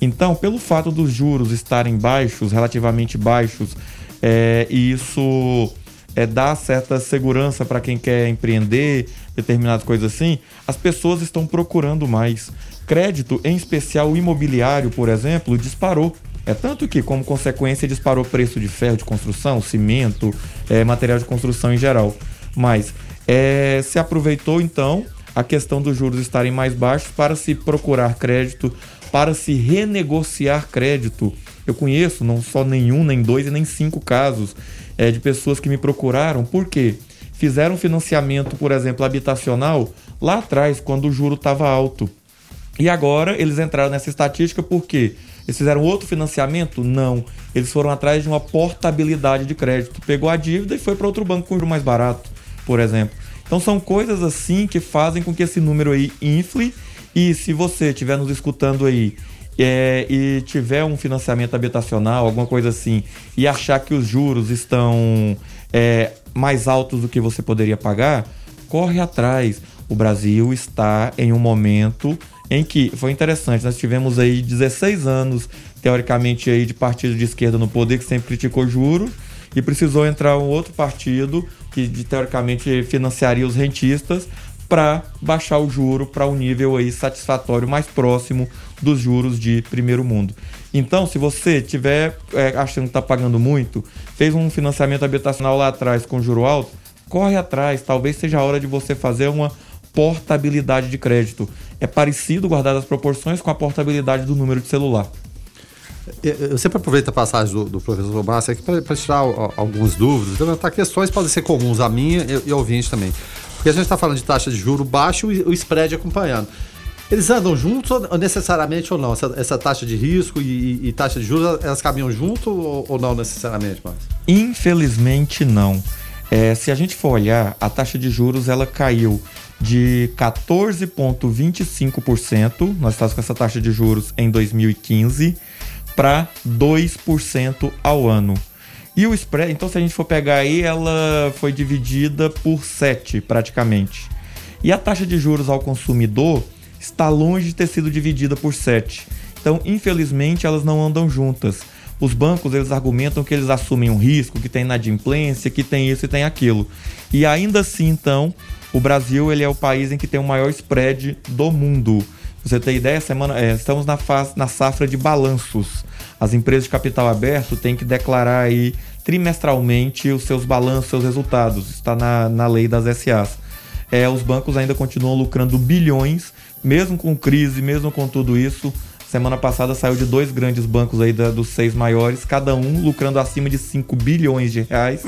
Speaker 7: Então, pelo fato dos juros estarem baixos, relativamente baixos, é, e isso é, dá certa segurança para quem quer empreender, determinadas coisas assim, as pessoas estão procurando mais. Crédito, em especial imobiliário, por exemplo, disparou. É tanto que, como consequência, disparou o preço de ferro de construção, cimento, é, material de construção em geral. Mas é, se aproveitou então a questão dos juros estarem mais baixos para se procurar crédito, para se renegociar crédito. Eu conheço não só nenhum, nem dois e nem cinco casos é, de pessoas que me procuraram, porque fizeram financiamento, por exemplo, habitacional lá atrás, quando o juro estava alto. E agora eles entraram nessa estatística porque eles fizeram outro financiamento? Não. Eles foram atrás de uma portabilidade de crédito. Pegou a dívida e foi para outro banco com juro mais barato, por exemplo. Então são coisas assim que fazem com que esse número aí infle. E se você estiver nos escutando aí é, e tiver um financiamento habitacional, alguma coisa assim, e achar que os juros estão é, mais altos do que você poderia pagar, corre atrás. O Brasil está em um momento em que foi interessante, nós tivemos aí 16 anos, teoricamente, aí de partido de esquerda no poder que sempre criticou juros e precisou entrar um outro partido que teoricamente financiaria os rentistas para baixar o juro para um nível aí satisfatório mais próximo dos juros de primeiro mundo. Então, se você tiver é, achando que está pagando muito, fez um financiamento habitacional lá atrás com juro alto, corre atrás. Talvez seja a hora de você fazer uma portabilidade de crédito. É parecido, guardar as proporções, com a portabilidade do número de celular.
Speaker 6: Eu sempre aproveito a passagem do, do professor Márcio aqui para tirar algumas dúvidas, levantar questões podem ser comuns a minha e, e ouvinte também. Porque a gente está falando de taxa de juro baixo e o spread acompanhando. Eles andam juntos ou necessariamente ou não? Essa, essa taxa de risco e, e, taxa de juros, elas caminham junto ou, ou não necessariamente?
Speaker 7: Infelizmente não. É, se a gente for olhar, a taxa de juros ela caiu de 14,25%, nós estávamos com essa taxa de juros em 2015, para 2% ao ano. E o spread, então se a gente for pegar aí, ela foi dividida por 7 praticamente. E a taxa de juros ao consumidor está longe de ter sido dividida por 7. Então, infelizmente, elas não andam juntas. Os bancos, eles argumentam que eles assumem um risco, que tem inadimplência, que tem isso e tem aquilo. E ainda assim, então, o Brasil ele é o país em que tem o maior spread do mundo. Você tem ideia? Semana, é, estamos na, fase, na safra de balanços. As empresas de capital aberto têm que declarar aí trimestralmente os seus balanços, seus resultados. Está na, na lei das SAs. É, os bancos ainda continuam lucrando bilhões, mesmo com crise, mesmo com tudo isso. Semana passada saiu de dois grandes bancos aí da, dos seis maiores, cada um lucrando acima de 5 bilhões de reais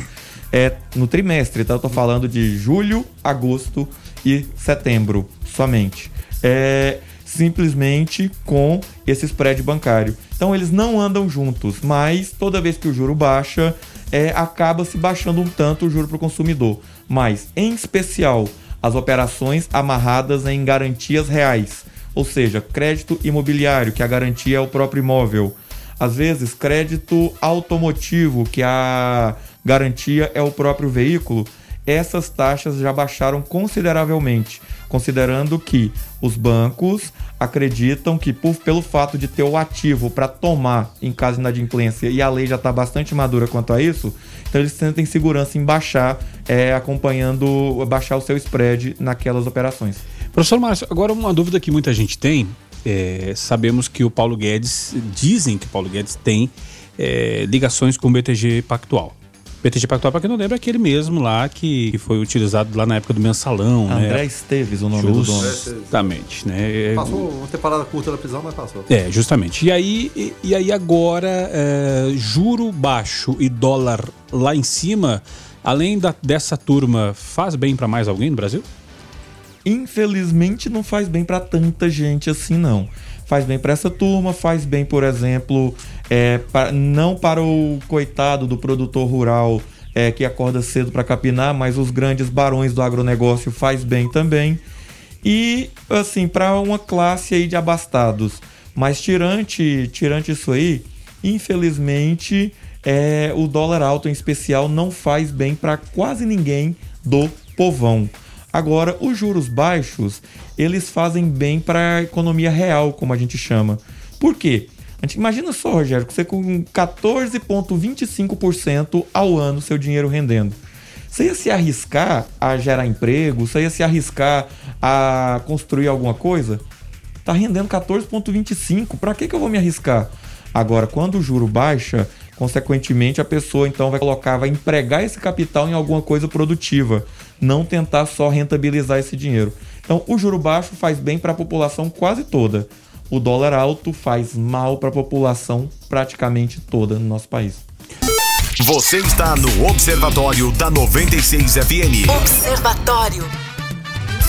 Speaker 7: é, no trimestre. Então eu tô falando de julho, agosto e setembro somente. É, simplesmente com esse spread bancário. Então eles não andam juntos, mas toda vez que o juro baixa, é, acaba se baixando um tanto o juro para o consumidor. Mas, em especial, as operações amarradas em garantias reais, ou seja, crédito imobiliário, que a garantia é o próprio imóvel. Às vezes, crédito automotivo, que a garantia é o próprio veículo. Essas taxas já baixaram consideravelmente considerando que os bancos acreditam que por, pelo fato de ter o ativo para tomar em caso de inadimplência e a lei já está bastante madura quanto a isso, então eles sentem segurança em baixar, é, acompanhando, baixar o seu spread naquelas operações.
Speaker 5: Professor Márcio, agora uma dúvida que muita gente tem, é, sabemos que o Paulo Guedes, dizem que o Paulo Guedes tem é, ligações com o BTG Pactual. BTG Pactual, para quem não lembra, é aquele mesmo lá que, que foi utilizado lá na época do mensalão.
Speaker 7: André
Speaker 5: né?
Speaker 7: Esteves, o nome Just, do dono.
Speaker 5: Justamente, né?
Speaker 6: Passou uma temporada curta da prisão, mas passou.
Speaker 5: É, justamente. E aí, e, e aí agora, é, juro baixo e dólar lá em cima, além da, dessa turma, faz bem para mais alguém no Brasil?
Speaker 7: Infelizmente não faz bem para tanta gente assim, não faz bem para essa turma, faz bem, por exemplo, é, pra, não para o coitado do produtor rural é, que acorda cedo para capinar, mas os grandes barões do agronegócio faz bem também. E assim, para uma classe aí de abastados. Mas tirante, tirante isso aí, infelizmente, é, o dólar alto em especial não faz bem para quase ninguém do povão. Agora, os juros baixos, eles fazem bem para a economia real, como a gente chama. Por quê? Imagina só, Rogério, você com 14,25% ao ano seu dinheiro rendendo. Você ia se arriscar a gerar emprego? Você ia se arriscar a construir alguma coisa? Tá rendendo 14,25. Para que, que eu vou me arriscar? Agora, quando o juro baixa, consequentemente a pessoa então vai colocar, vai empregar esse capital em alguma coisa produtiva, não tentar só rentabilizar esse dinheiro. Então, o juro baixo faz bem para a população quase toda. O dólar alto faz mal para a população praticamente toda no nosso país.
Speaker 1: Você está no Observatório da 96 FM.
Speaker 4: Observatório.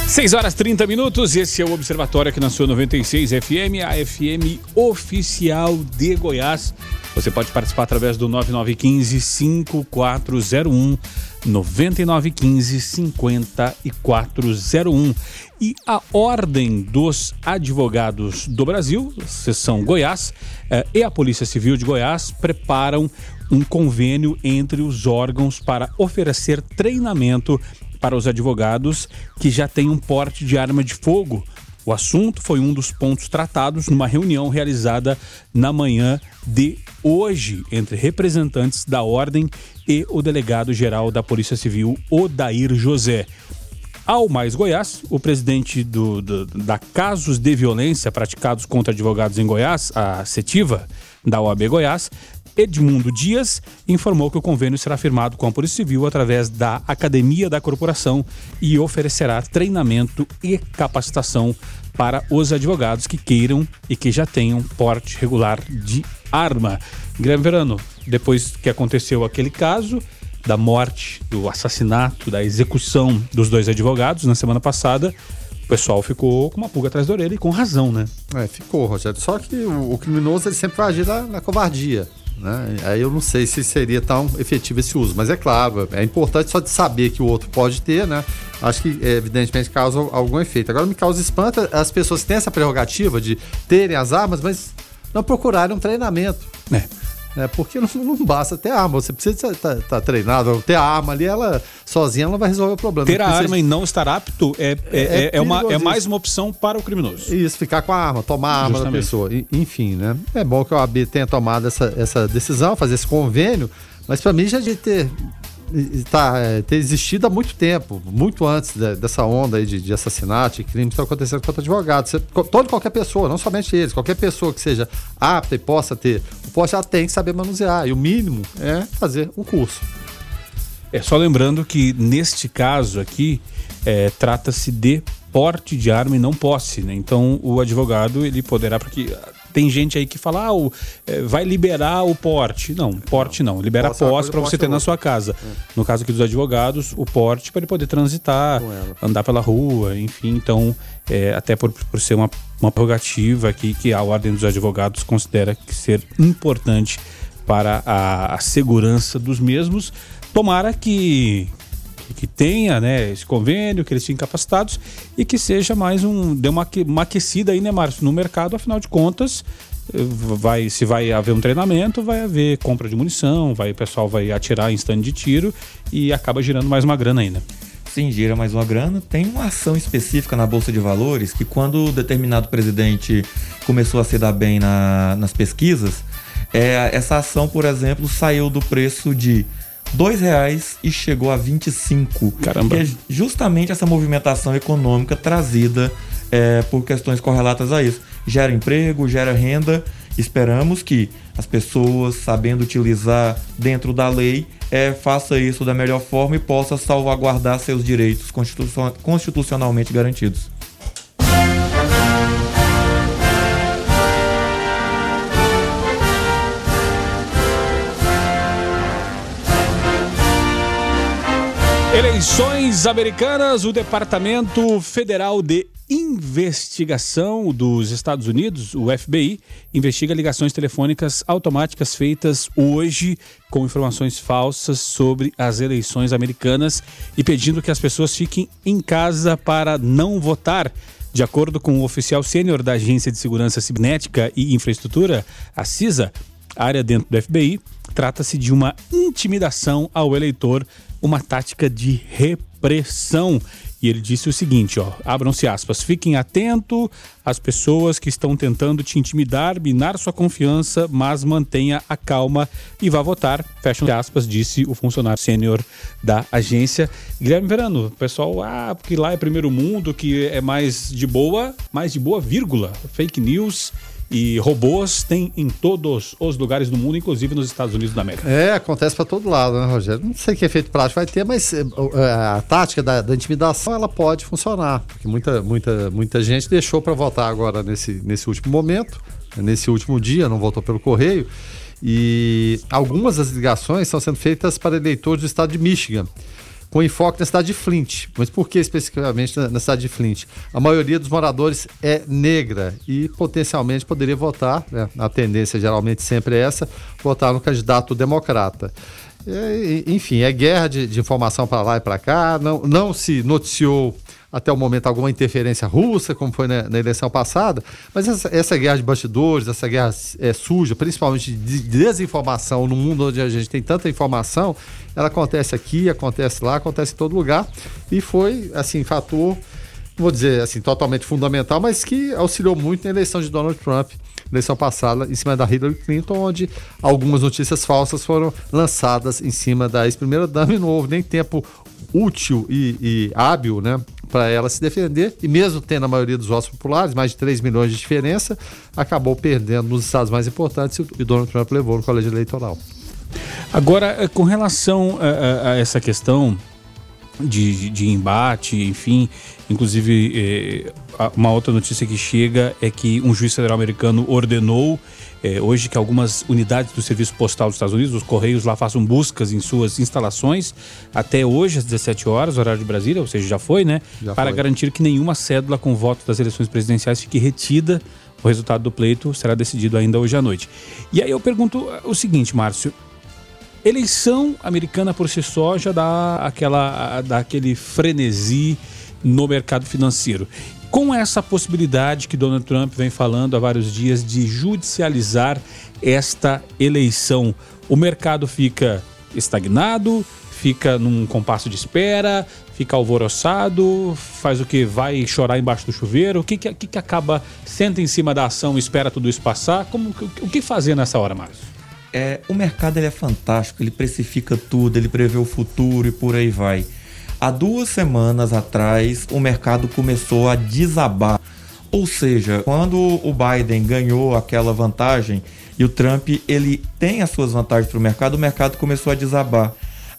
Speaker 5: 6 horas 30 minutos, esse é o Observatório aqui na sua 96 FM, a FM oficial de Goiás. Você pode participar através do 9915 5401 9915 5401. E a Ordem dos Advogados do Brasil, seção Goiás, eh, e a Polícia Civil de Goiás preparam um convênio entre os órgãos para oferecer treinamento para os advogados que já têm um porte de arma de fogo. O assunto foi um dos pontos tratados numa reunião realizada na manhã de hoje entre representantes da Ordem e o delegado-geral da Polícia Civil, Odair José. Ao Mais Goiás, o presidente do, do, da Casos de Violência Praticados contra Advogados em Goiás, a CETIVA, da OAB Goiás, Edmundo Dias informou que o convênio será firmado com a Polícia Civil através da Academia da Corporação e oferecerá treinamento e capacitação para os advogados que queiram e que já tenham porte regular de arma. Guilherme Verano, depois que aconteceu aquele caso da morte, do assassinato, da execução dos dois advogados na semana passada, o pessoal ficou com uma pulga atrás da orelha e com razão, né?
Speaker 6: É, ficou, Rogério. Só que o, criminoso ele sempre vai agir na, na covardia. Né? Aí eu não sei se seria tão efetivo esse uso, mas é claro, é importante só de saber que o outro pode ter, né? Acho que evidentemente causa algum efeito. Agora me causa espanto as pessoas que têm essa prerrogativa de terem as armas, mas não procurarem um treinamento.
Speaker 5: É.
Speaker 6: É, porque não, não basta ter arma, você precisa estar tá, tá treinado. Ter a arma ali, ela sozinha ela vai resolver o problema.
Speaker 5: Ter a
Speaker 6: Precisa-
Speaker 5: arma e não estar apto é, é, é, é uma, é mais uma opção para o criminoso.
Speaker 6: Isso, ficar com a arma, tomar a arma
Speaker 5: Justamente.
Speaker 6: da pessoa. E- Enfim, né? É bom que a OAB tenha tomado essa, essa decisão, fazer esse convênio, mas para mim já de ter, tá, é, ter existido há muito tempo, muito antes de- dessa onda de, de assassinato e crime que está acontecendo contra advogados. Co- todo qualquer pessoa, não somente eles, qualquer pessoa que seja apta e possa ter, o poste já tem que saber manusear. E o mínimo é fazer um curso.
Speaker 5: É só lembrando que neste caso aqui é, trata-se de porte de arma e não posse, né? Então o advogado ele poderá porque tem gente aí que fala ah, o, é, vai liberar o porte. Não, porte não, libera
Speaker 6: Posse é uma
Speaker 5: posse para você
Speaker 6: é
Speaker 5: ter na sua casa. No caso aqui dos advogados, o porte para ele poder transitar, andar pela rua, enfim. Então é, até por, por ser uma, uma prerrogativa aqui que a ordem dos advogados considera que ser importante para a, a segurança dos mesmos. Tomara que, que tenha né, esse convênio, que eles fiquem capacitados e que seja mais um. dê uma, uma aquecida aí, né, Márcio, no mercado, afinal de contas. eh, Vai, se vai haver um treinamento, vai haver compra de munição, vai, o pessoal vai atirar em stand de tiro e acaba girando mais uma grana ainda.
Speaker 7: Sim, gira mais uma grana. Tem uma ação específica na Bolsa de Valores que quando determinado presidente começou a se dar bem na- nas pesquisas, é, essa ação, por exemplo, saiu do preço de R$ reais e chegou a 25.
Speaker 5: Caramba.
Speaker 7: Que é justamente essa movimentação econômica trazida é, por questões correlatas a isso. Gera emprego, gera renda. Esperamos que as pessoas, sabendo utilizar dentro da lei, é, faça isso da melhor forma e possa salvaguardar seus direitos constitucion- constitucionalmente garantidos.
Speaker 5: Eleições americanas, o Departamento Federal de Investigação dos Estados Unidos, o FBI, investiga ligações telefônicas automáticas feitas hoje com informações falsas sobre as eleições americanas e pedindo que as pessoas fiquem em casa para não votar. De acordo com o oficial sênior da Agência de Segurança Cibernética e Infraestrutura, a CISA, área dentro do FBI, trata-se de uma intimidação ao eleitor, uma tática de repressão. E ele disse o seguinte, ó, abram-se aspas, fiquem atento às pessoas que estão tentando te intimidar, minar sua confiança, mas mantenha a calma e vá votar, fecham aspas, disse o funcionário sênior da agência. Guilherme Verano, o pessoal, ah, porque lá é primeiro mundo, que é mais de boa, mais de boa, vírgula, fake news e robôs tem em todos os lugares do mundo, inclusive nos Estados Unidos da América.
Speaker 6: É, acontece para todo lado, né, Rogério? Não sei que efeito prático vai ter, mas é, a tática da, da intimidação ela pode funcionar, porque muita, muita, muita gente deixou para votar agora nesse, nesse último momento, nesse último dia, não votou pelo correio. E algumas das ligações estão sendo feitas para eleitores do estado de Michigan com enfoque na cidade de Flint. Mas por que especificamente na, cidade de Flint? A maioria dos moradores é negra e potencialmente poderia votar, né? a tendência geralmente sempre é essa, votar no candidato democrata. Enfim, é guerra de, de informação para lá e para cá, não, não se noticiou até o momento alguma interferência russa, como foi na, na eleição passada, mas essa, essa, guerra de bastidores, essa guerra é, suja, principalmente de desinformação no mundo onde a gente tem tanta informação, ela acontece aqui, acontece lá, acontece em todo lugar. E foi, assim, fator, vou dizer assim, totalmente fundamental, mas que auxiliou muito na eleição de Donald Trump eleição passada em cima da Hillary Clinton, onde algumas notícias falsas foram lançadas em cima da ex-primeira-dama e não houve nem tempo útil e, e hábil, né, para ela se defender, e mesmo tendo a maioria dos votos populares, mais de 3 milhões de diferença, acabou perdendo nos estados mais importantes e Donald Trump levou no colégio eleitoral.
Speaker 5: Agora, eh, com relação a, a, a essa questão de, de, embate, enfim, inclusive eh, uma outra notícia que chega é que um juiz federal americano ordenou hoje que algumas unidades do Serviço Postal dos Estados Unidos, os Correios lá façam buscas em suas instalações até hoje às 17 horas, horário de Brasília, ou seja, já foi, né? Já para foi. garantir que nenhuma cédula com voto das eleições presidenciais fique retida. O resultado do pleito será decidido ainda hoje à noite. E aí eu pergunto o seguinte, Márcio. Eleição americana por si só já dá, aquela, dá aquele frenesi no mercado financeiro com essa possibilidade que Donald Trump vem falando há vários dias de judicializar esta eleição. O mercado fica estagnado, fica num compasso de espera, fica alvoroçado, faz o que? Vai chorar embaixo do chuveiro? O que, que, que acaba, senta em cima da ação espera tudo isso passar? Como, o que fazer nessa hora, Márcio?
Speaker 7: É, o mercado ele é fantástico, ele precifica tudo, ele prevê o futuro e por aí vai. Há duas semanas atrás, o mercado começou a desabar. Ou seja, quando o Biden ganhou aquela vantagem e o Trump ele tem as suas vantagens para o mercado, o mercado começou a desabar.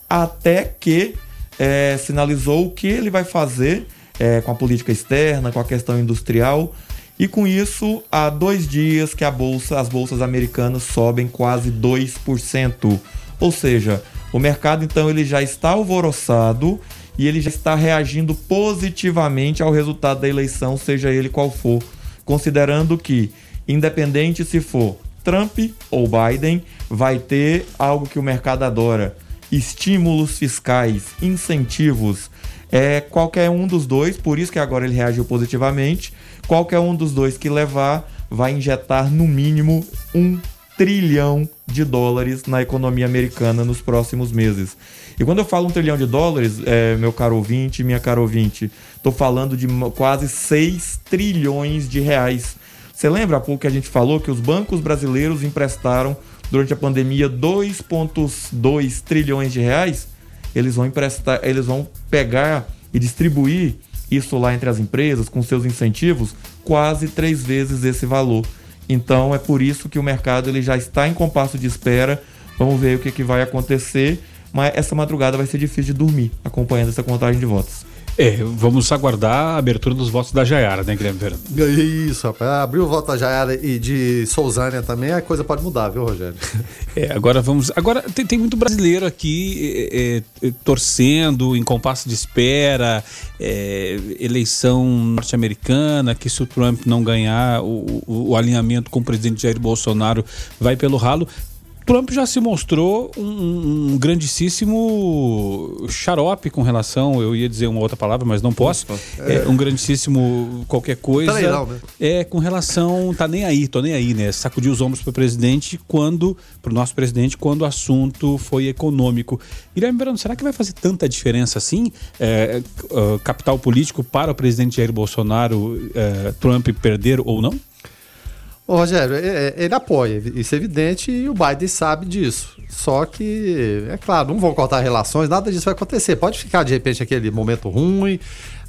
Speaker 7: Até que é, sinalizou o que ele vai fazer é, com a política externa, com a questão industrial. E com isso, há dois dias que bolsa, as bolsas americanas sobem quase 2%. Ou seja, o mercado então ele já está alvoroçado e ele já está reagindo positivamente ao resultado da eleição, seja ele qual for, considerando que, independente se for Trump ou Biden, vai ter algo que o mercado adora: estímulos fiscais, incentivos. É qualquer um dos dois, por isso que agora ele reagiu positivamente. Qualquer um dos dois que levar vai injetar no mínimo um trilhão de dólares na economia americana nos próximos meses. E quando eu falo um trilhão de dólares, é, meu caro ouvinte, minha caro ouvinte, estou falando de quase 6 trilhões de reais. Você lembra há pouco que a gente falou que os bancos brasileiros emprestaram durante a pandemia 2,2 trilhões de reais? Eles vão emprestar, eles vão pegar e distribuir isso lá entre as empresas com seus incentivos quase três vezes esse valor. Então é por isso que o mercado ele já está em compasso de espera. Vamos ver o que, que vai acontecer mas essa madrugada vai ser difícil de dormir acompanhando essa contagem de votos.
Speaker 5: É, vamos aguardar a abertura dos votos da Jaiara, né, Guilherme Verano?
Speaker 6: Isso, rapaz. Abrir o voto da Jaiara e de Souzânia também, a coisa pode mudar, viu, Rogério?
Speaker 5: É, agora vamos. Agora tem, tem muito brasileiro aqui é, é, torcendo, em compasso de espera, é, eleição norte-americana, que se o Trump não ganhar, o, o, o alinhamento com o presidente Jair Bolsonaro vai pelo ralo Trump já se mostrou um, um grandíssimo xarope com relação, eu ia dizer uma outra palavra, mas não posso. É, um grandíssimo qualquer coisa.
Speaker 6: Tá legal, né?
Speaker 5: É com relação, tá nem aí, tô nem aí, né? Sacudir os ombros pro presidente quando, pro nosso presidente, quando o assunto foi econômico. Guilherme Verano, será que vai fazer tanta diferença assim? É, uh, capital político para o presidente Jair Bolsonaro, é, Trump perder ou não?
Speaker 6: Ô, Rogério, é- é- ele apoia, isso é evidente, e o Biden sabe disso. Só que, é claro, não vão cortar relações, nada disso vai acontecer. Pode ficar, de repente, aquele momento ruim.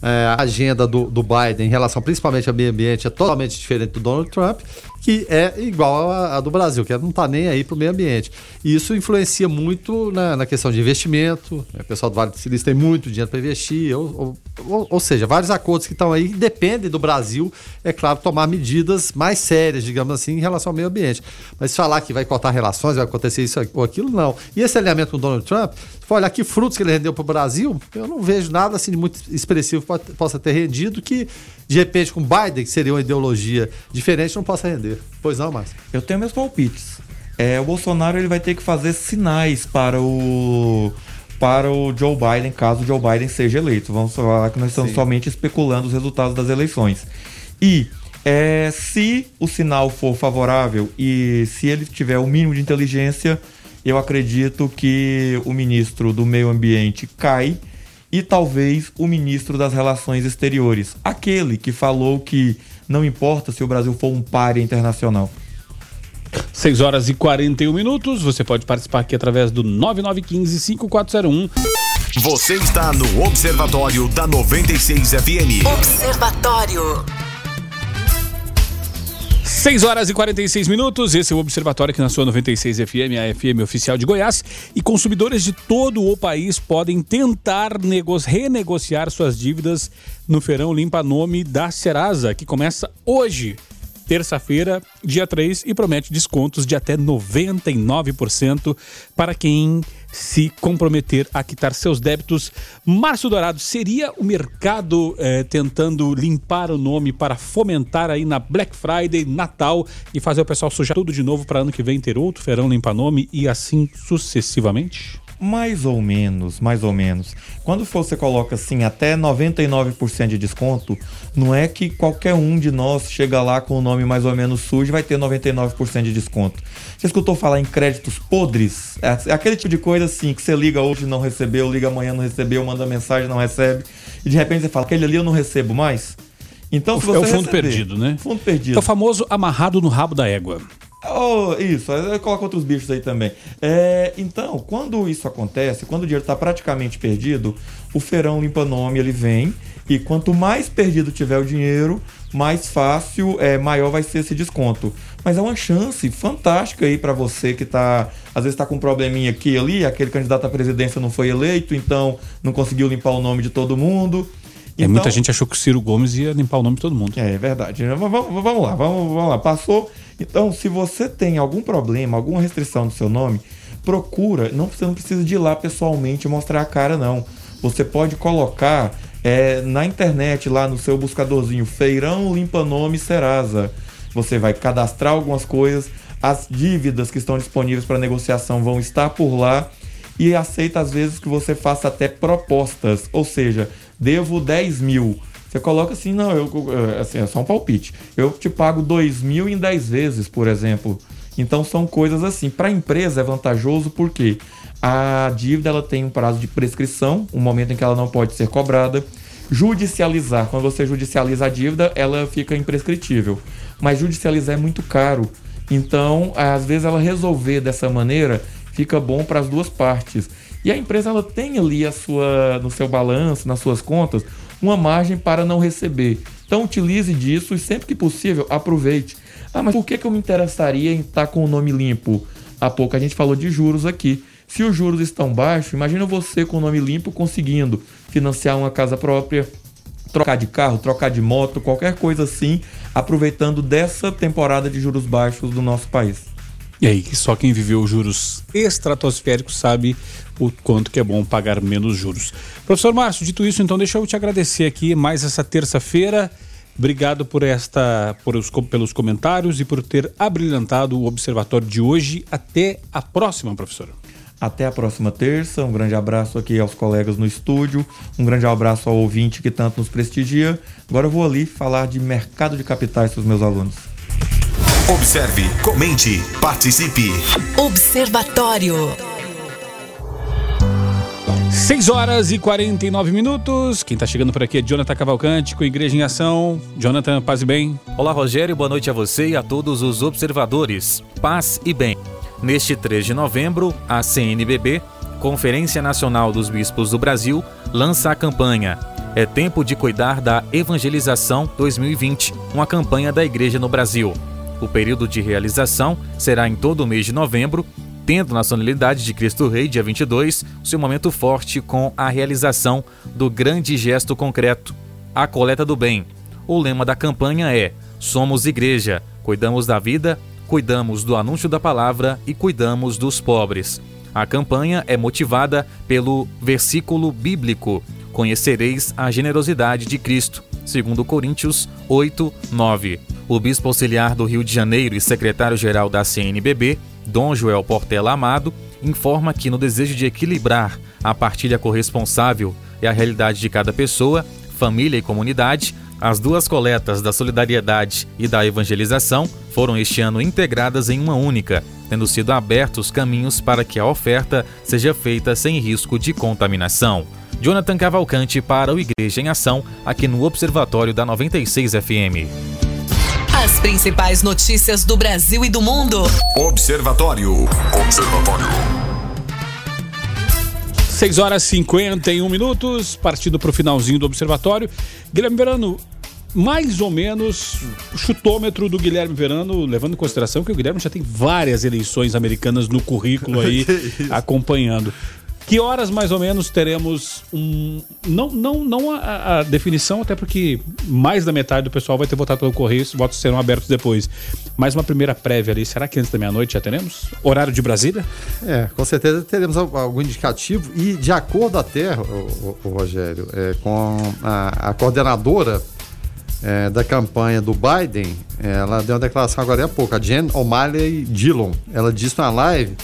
Speaker 6: É, a agenda do, do Biden em relação principalmente ao meio ambiente é totalmente diferente do Donald Trump, que é igual à, do Brasil, que não está nem aí para o meio ambiente. E isso influencia muito na, na questão de investimento. né? O pessoal do Vale do Silício tem muito dinheiro para investir, ou, ou, ou- seja, vários acordos que estão aí dependem do Brasil, é claro, tomar medidas mais sérias, digamos assim, em relação ao meio ambiente. Mas falar que vai cortar relações, vai acontecer isso ou aquilo, não. E esse alinhamento com o Donald Trump, olhar que frutos que ele rendeu para o Brasil, eu não vejo nada assim de muito expressivo possa ter rendido que, de repente, com Biden, que seria uma ideologia diferente, não possa render. Pois não, Márcio?
Speaker 7: Eu tenho meus palpites. É, o Bolsonaro ele vai ter que fazer sinais para o para o Joe Biden, caso o Joe Biden seja eleito. Vamos falar que nós estamos
Speaker 6: Sim.
Speaker 7: somente especulando os resultados das eleições. E é, se o sinal for favorável e se ele tiver o mínimo de inteligência, eu acredito que o ministro do Meio Ambiente cai e talvez o ministro das Relações Exteriores, aquele que falou que não importa se o Brasil for um páreo internacional.
Speaker 5: 6 horas e 41 minutos. Você pode participar aqui através do 9915-5401.
Speaker 1: Você está no Observatório da 96 FM.
Speaker 4: Observatório.
Speaker 5: 6 horas e 46 minutos. Esse é o Observatório aqui na sua 96 FM, a FM oficial de Goiás. E consumidores de todo o país podem tentar nego- renegociar suas dívidas no Feirão Limpa Nome da Serasa, que começa hoje. Terça-feira, dia 3, e promete descontos de até 99% para quem se comprometer a quitar seus débitos. Márcio Dourado, seria o mercado eh, tentando limpar o nome para fomentar aí na Black Friday, Natal e fazer o pessoal sujar tudo de novo para ano que vem ter outro feirão limpa nome e assim sucessivamente?
Speaker 7: Mais ou menos, mais ou menos. Quando você coloca assim até 99% de desconto, não é que qualquer um de nós chega lá com o nome mais ou menos sujo e vai ter 99% de desconto. Você escutou falar em créditos podres? É aquele tipo de coisa assim que você liga hoje e não recebeu, liga amanhã não recebeu, manda mensagem não recebe e de repente você fala aquele ali eu não recebo mais. Então, se
Speaker 5: é
Speaker 7: você
Speaker 5: o fundo
Speaker 7: receber-
Speaker 5: perdido, né?
Speaker 7: Fundo perdido.
Speaker 5: É o famoso amarrado no rabo da égua.
Speaker 7: Oh, isso, eu coloco outros bichos aí também. É, então, quando isso acontece, quando o dinheiro está praticamente perdido, o feirão limpa nome ele vem e quanto mais perdido tiver o dinheiro, mais fácil, é, maior vai ser esse desconto. Mas é uma chance fantástica aí para você que tá, às vezes tá com um probleminha aqui ali, aquele candidato à presidência não foi eleito, então não conseguiu limpar o nome de todo mundo.
Speaker 5: É,
Speaker 7: Então-
Speaker 5: muita gente achou que o Ciro Gomes ia limpar o nome de todo mundo.
Speaker 7: é, é verdade. Vamos, vamos- lá, vamos, vamos lá. Passou. Então, se você tem algum problema, alguma restrição no seu nome, procura. Não, você não precisa de ir lá pessoalmente mostrar a cara, não. Você pode colocar é, na internet, lá no seu buscadorzinho, Feirão Limpa Nome Serasa. Você vai cadastrar algumas coisas, as dívidas que estão disponíveis para negociação vão estar por lá e aceita às vezes que você faça até propostas, ou seja, devo 10 mil. Você coloca assim, não, eu, assim, é só um palpite. Eu te pago 2 mil em 10 vezes, por exemplo. Então são coisas assim. Para a empresa é vantajoso porque a dívida ela tem um prazo de prescrição, um momento em que ela não pode ser cobrada. Judicializar, quando você judicializa a dívida, ela fica imprescritível. Mas judicializar é muito caro. Então, às vezes ela resolver dessa maneira fica bom para as duas partes. E a empresa ela tem ali a sua no seu balanço, nas suas contas, uma margem para não receber. Então utilize disso e sempre que possível aproveite. Ah, mas por que, que eu me interessaria em estar com o nome limpo? Há pouco a gente falou de juros aqui. Se os juros estão baixos, imagina você com o nome limpo conseguindo financiar uma casa própria, trocar de carro, trocar de moto, qualquer coisa assim, aproveitando dessa temporada de juros baixos do nosso país.
Speaker 5: E aí, só quem viveu juros estratosféricos sabe o quanto que é bom pagar menos juros. Professor Márcio, dito isso, então deixa eu te agradecer aqui mais essa terça-feira. Obrigado por esta, por os, pelos comentários e por ter abrilhantado o observatório de hoje. Até a próxima, professor.
Speaker 7: Até a próxima terça. Um grande abraço aqui aos colegas no estúdio. Um grande abraço ao ouvinte que tanto nos prestigia. Agora eu vou ali falar de mercado de capitais para os meus alunos.
Speaker 1: Observe, comente, participe.
Speaker 4: Observatório.
Speaker 5: 6 horas e 49 minutos. Quem está chegando por aqui é Jonathan Cavalcante com Igreja em Ação. Jonathan, paz e bem.
Speaker 3: Olá, Rogério. Boa noite a você e a todos os observadores. Paz e bem. Neste 3 de novembro, a CNBB, Conferência Nacional dos Bispos do Brasil, lança a campanha É Tempo de Cuidar da Evangelização 2020, uma campanha da Igreja no Brasil. O período de realização será em todo o mês de novembro, tendo na de Cristo Rei, dia 22, seu momento forte com a realização do grande gesto concreto, a coleta do bem. O lema da campanha é: Somos Igreja, cuidamos da vida, cuidamos do anúncio da palavra e cuidamos dos pobres. A campanha é motivada pelo versículo bíblico: Conhecereis a generosidade de Cristo, segundo Coríntios 8, 9. O bispo auxiliar do Rio de Janeiro e secretário-geral da CNBB, Dom Joel Portela Amado, informa que no desejo de equilibrar a partilha corresponsável e a realidade de cada pessoa, família e comunidade, as duas coletas da solidariedade e da evangelização foram este ano integradas em uma única, tendo sido abertos caminhos para que a oferta seja feita sem risco de contaminação. Jonathan Cavalcante para o Igreja em Ação, aqui no Observatório da 96 FM.
Speaker 4: As principais notícias do Brasil e do mundo.
Speaker 1: Observatório. Observatório.
Speaker 5: 6 horas e 51 minutos, partindo para o finalzinho do observatório. Guilherme Verano, mais ou menos o chutômetro do Guilherme Verano, levando em consideração que o Guilherme já tem várias eleições americanas no currículo aí acompanhando. Que horas mais ou menos teremos um. Não, não, não a, a, definição, até porque mais da metade do pessoal vai ter votado pelo correio, os votos serão abertos depois. Mais uma primeira prévia ali. Será que antes da meia-noite já teremos? Horário de Brasília?
Speaker 6: É, com certeza teremos algum indicativo. E de acordo até, o, o Rogério, é, com a, a coordenadora é, da campanha do Biden, ela deu uma declaração agora há pouco, a Jen O'Malley Dillon. Ela disse na live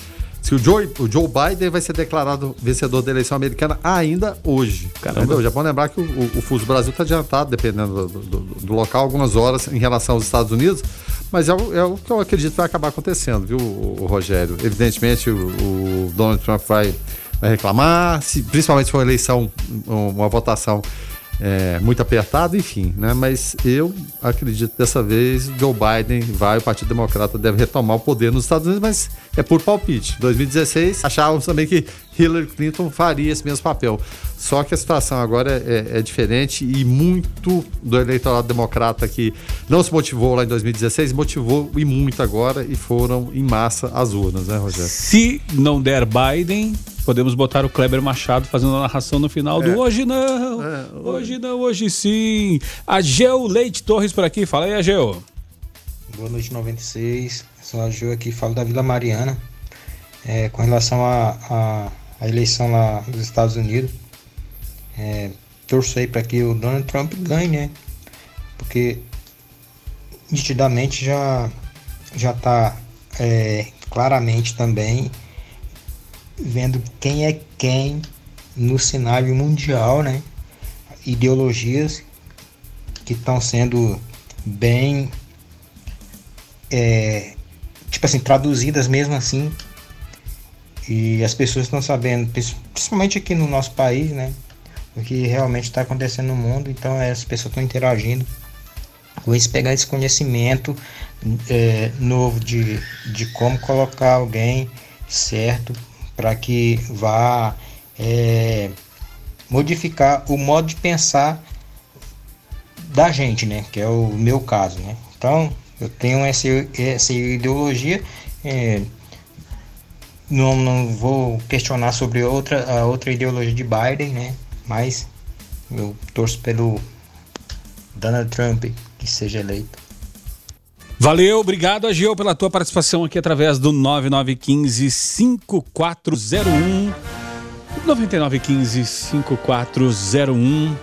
Speaker 6: se o Joe, o Joe Biden vai ser declarado vencedor da eleição americana ainda hoje. Caramba. Já pode lembrar que o, o, o Fuso Brasil está adiantado, dependendo do, do, do, local, algumas horas em relação aos Estados Unidos, mas é o, é o que eu acredito que vai acabar acontecendo, viu, Rogério? Evidentemente, o, Donald Trump vai, vai reclamar, se, principalmente se for uma eleição, uma votação é, muito apertado, enfim, né? Mas eu acredito dessa vez Joe Biden vai, o Partido Democrata deve retomar o poder nos Estados Unidos, mas é por palpite. 2016 achávamos também que Hillary Clinton faria esse mesmo papel. Só que a situação agora é, é, diferente e muito do eleitorado democrata que não se motivou lá em 2016, motivou e muito agora e foram em massa as urnas, né, Rogério?
Speaker 5: Se não der Biden, podemos botar o Kleber Machado fazendo a narração no final do é. Hoje não, é, hoje... hoje não, hoje sim. A Geo Leite Torres por aqui, fala aí, Ageu.
Speaker 10: Boa noite, 96. Sou a Geo aqui, falo da Vila Mariana. É, com relação à eleição lá dos Estados Unidos, é, torço aí para que o Donald Trump ganhe, né? Porque nitidamente já já está é, claramente também vendo quem é quem no cenário mundial, né? Ideologias que estão sendo bem, é, tipo assim, traduzidas mesmo assim. E as pessoas estão sabendo, principalmente aqui no nosso país, né? O que realmente está acontecendo no mundo. Então as pessoas estão interagindo com isso, pegar esse conhecimento é, novo de, de como colocar alguém certo para que vá é, modificar o modo de pensar da gente, né? Que é o meu caso, né? Então, eu tenho essa, essa ideologia. É, não, não vou questionar sobre outra, a outra ideologia de Biden, né? Mas eu torço pelo Donald Trump que seja eleito.
Speaker 5: Valeu, obrigado, Agil, pela tua participação aqui através do 9915 5401. 9915 5401.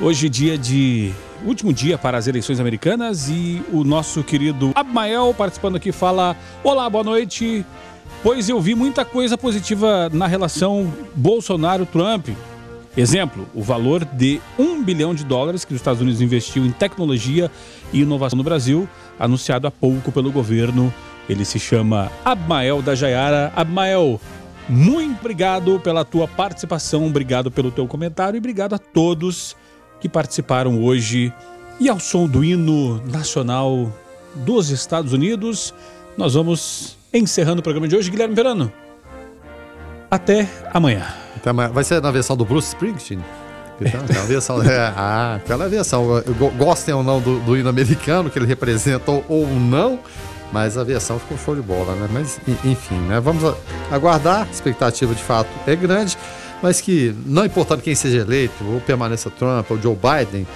Speaker 5: Hoje, dia de último dia para as eleições americanas e o nosso querido Abmael participando aqui fala: Olá, boa noite. Pois eu vi muita coisa positiva na relação Bolsonaro-Trump. Exemplo, o valor de um bilhão de dólares que os Estados Unidos investiu em tecnologia e inovação no Brasil, anunciado há pouco pelo governo. Ele se chama Abmael da Jaiara. Abmael, muito obrigado pela tua participação, obrigado pelo teu comentário e obrigado a todos que participaram hoje. E ao som do hino nacional dos Estados Unidos, nós vamos encerrando o programa de hoje. Guilherme Verano, até amanhã.
Speaker 6: Amanhã. Vai ser na versão do Bruce Springsteen? Então, a versão, é, ah, aquela versão. Gostem ou não do, do hino americano, que ele representa ou, ou não, mas a versão ficou show de bola, né? Mas, enfim, né? Vamos aguardar. A expectativa de fato é grande, mas que, não importando quem seja eleito, ou permaneça Trump ou Joe Biden,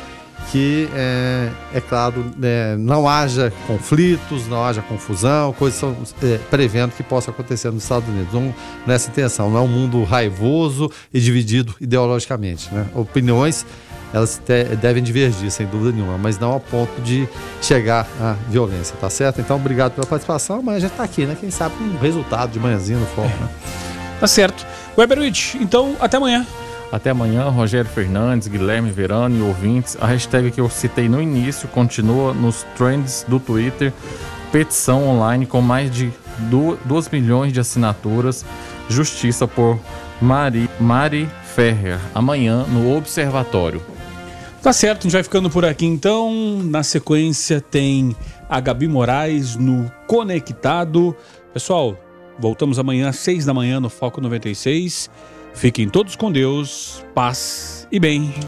Speaker 6: que, é, é claro, é, não haja conflitos, não haja confusão, coisas são é, prevendo que possa acontecer nos Estados Unidos. Um, nessa intenção, não é um mundo raivoso e dividido ideologicamente. Né? Opiniões elas te, devem divergir, sem dúvida nenhuma, mas não ao ponto de chegar à violência, tá certo? Então, obrigado pela participação, mas a gente tá aqui, né? Quem sabe um resultado de manhãzinho no foco, né?
Speaker 5: Tá certo. Weberwitch, então até amanhã.
Speaker 8: Até amanhã, Rogério Fernandes, Guilherme Verano e ouvintes. A hashtag que eu citei no início continua nos trends do Twitter. Petição online com mais de 2 milhões de assinaturas. Justiça por Mari, Mari Ferrer. Amanhã no Observatório.
Speaker 5: Tá certo, a gente vai ficando por aqui então. Na sequência tem a Gabi Moraes no Conectado. Pessoal, voltamos amanhã às 6 da manhã no Foco 96. Fiquem todos com Deus, paz e bem.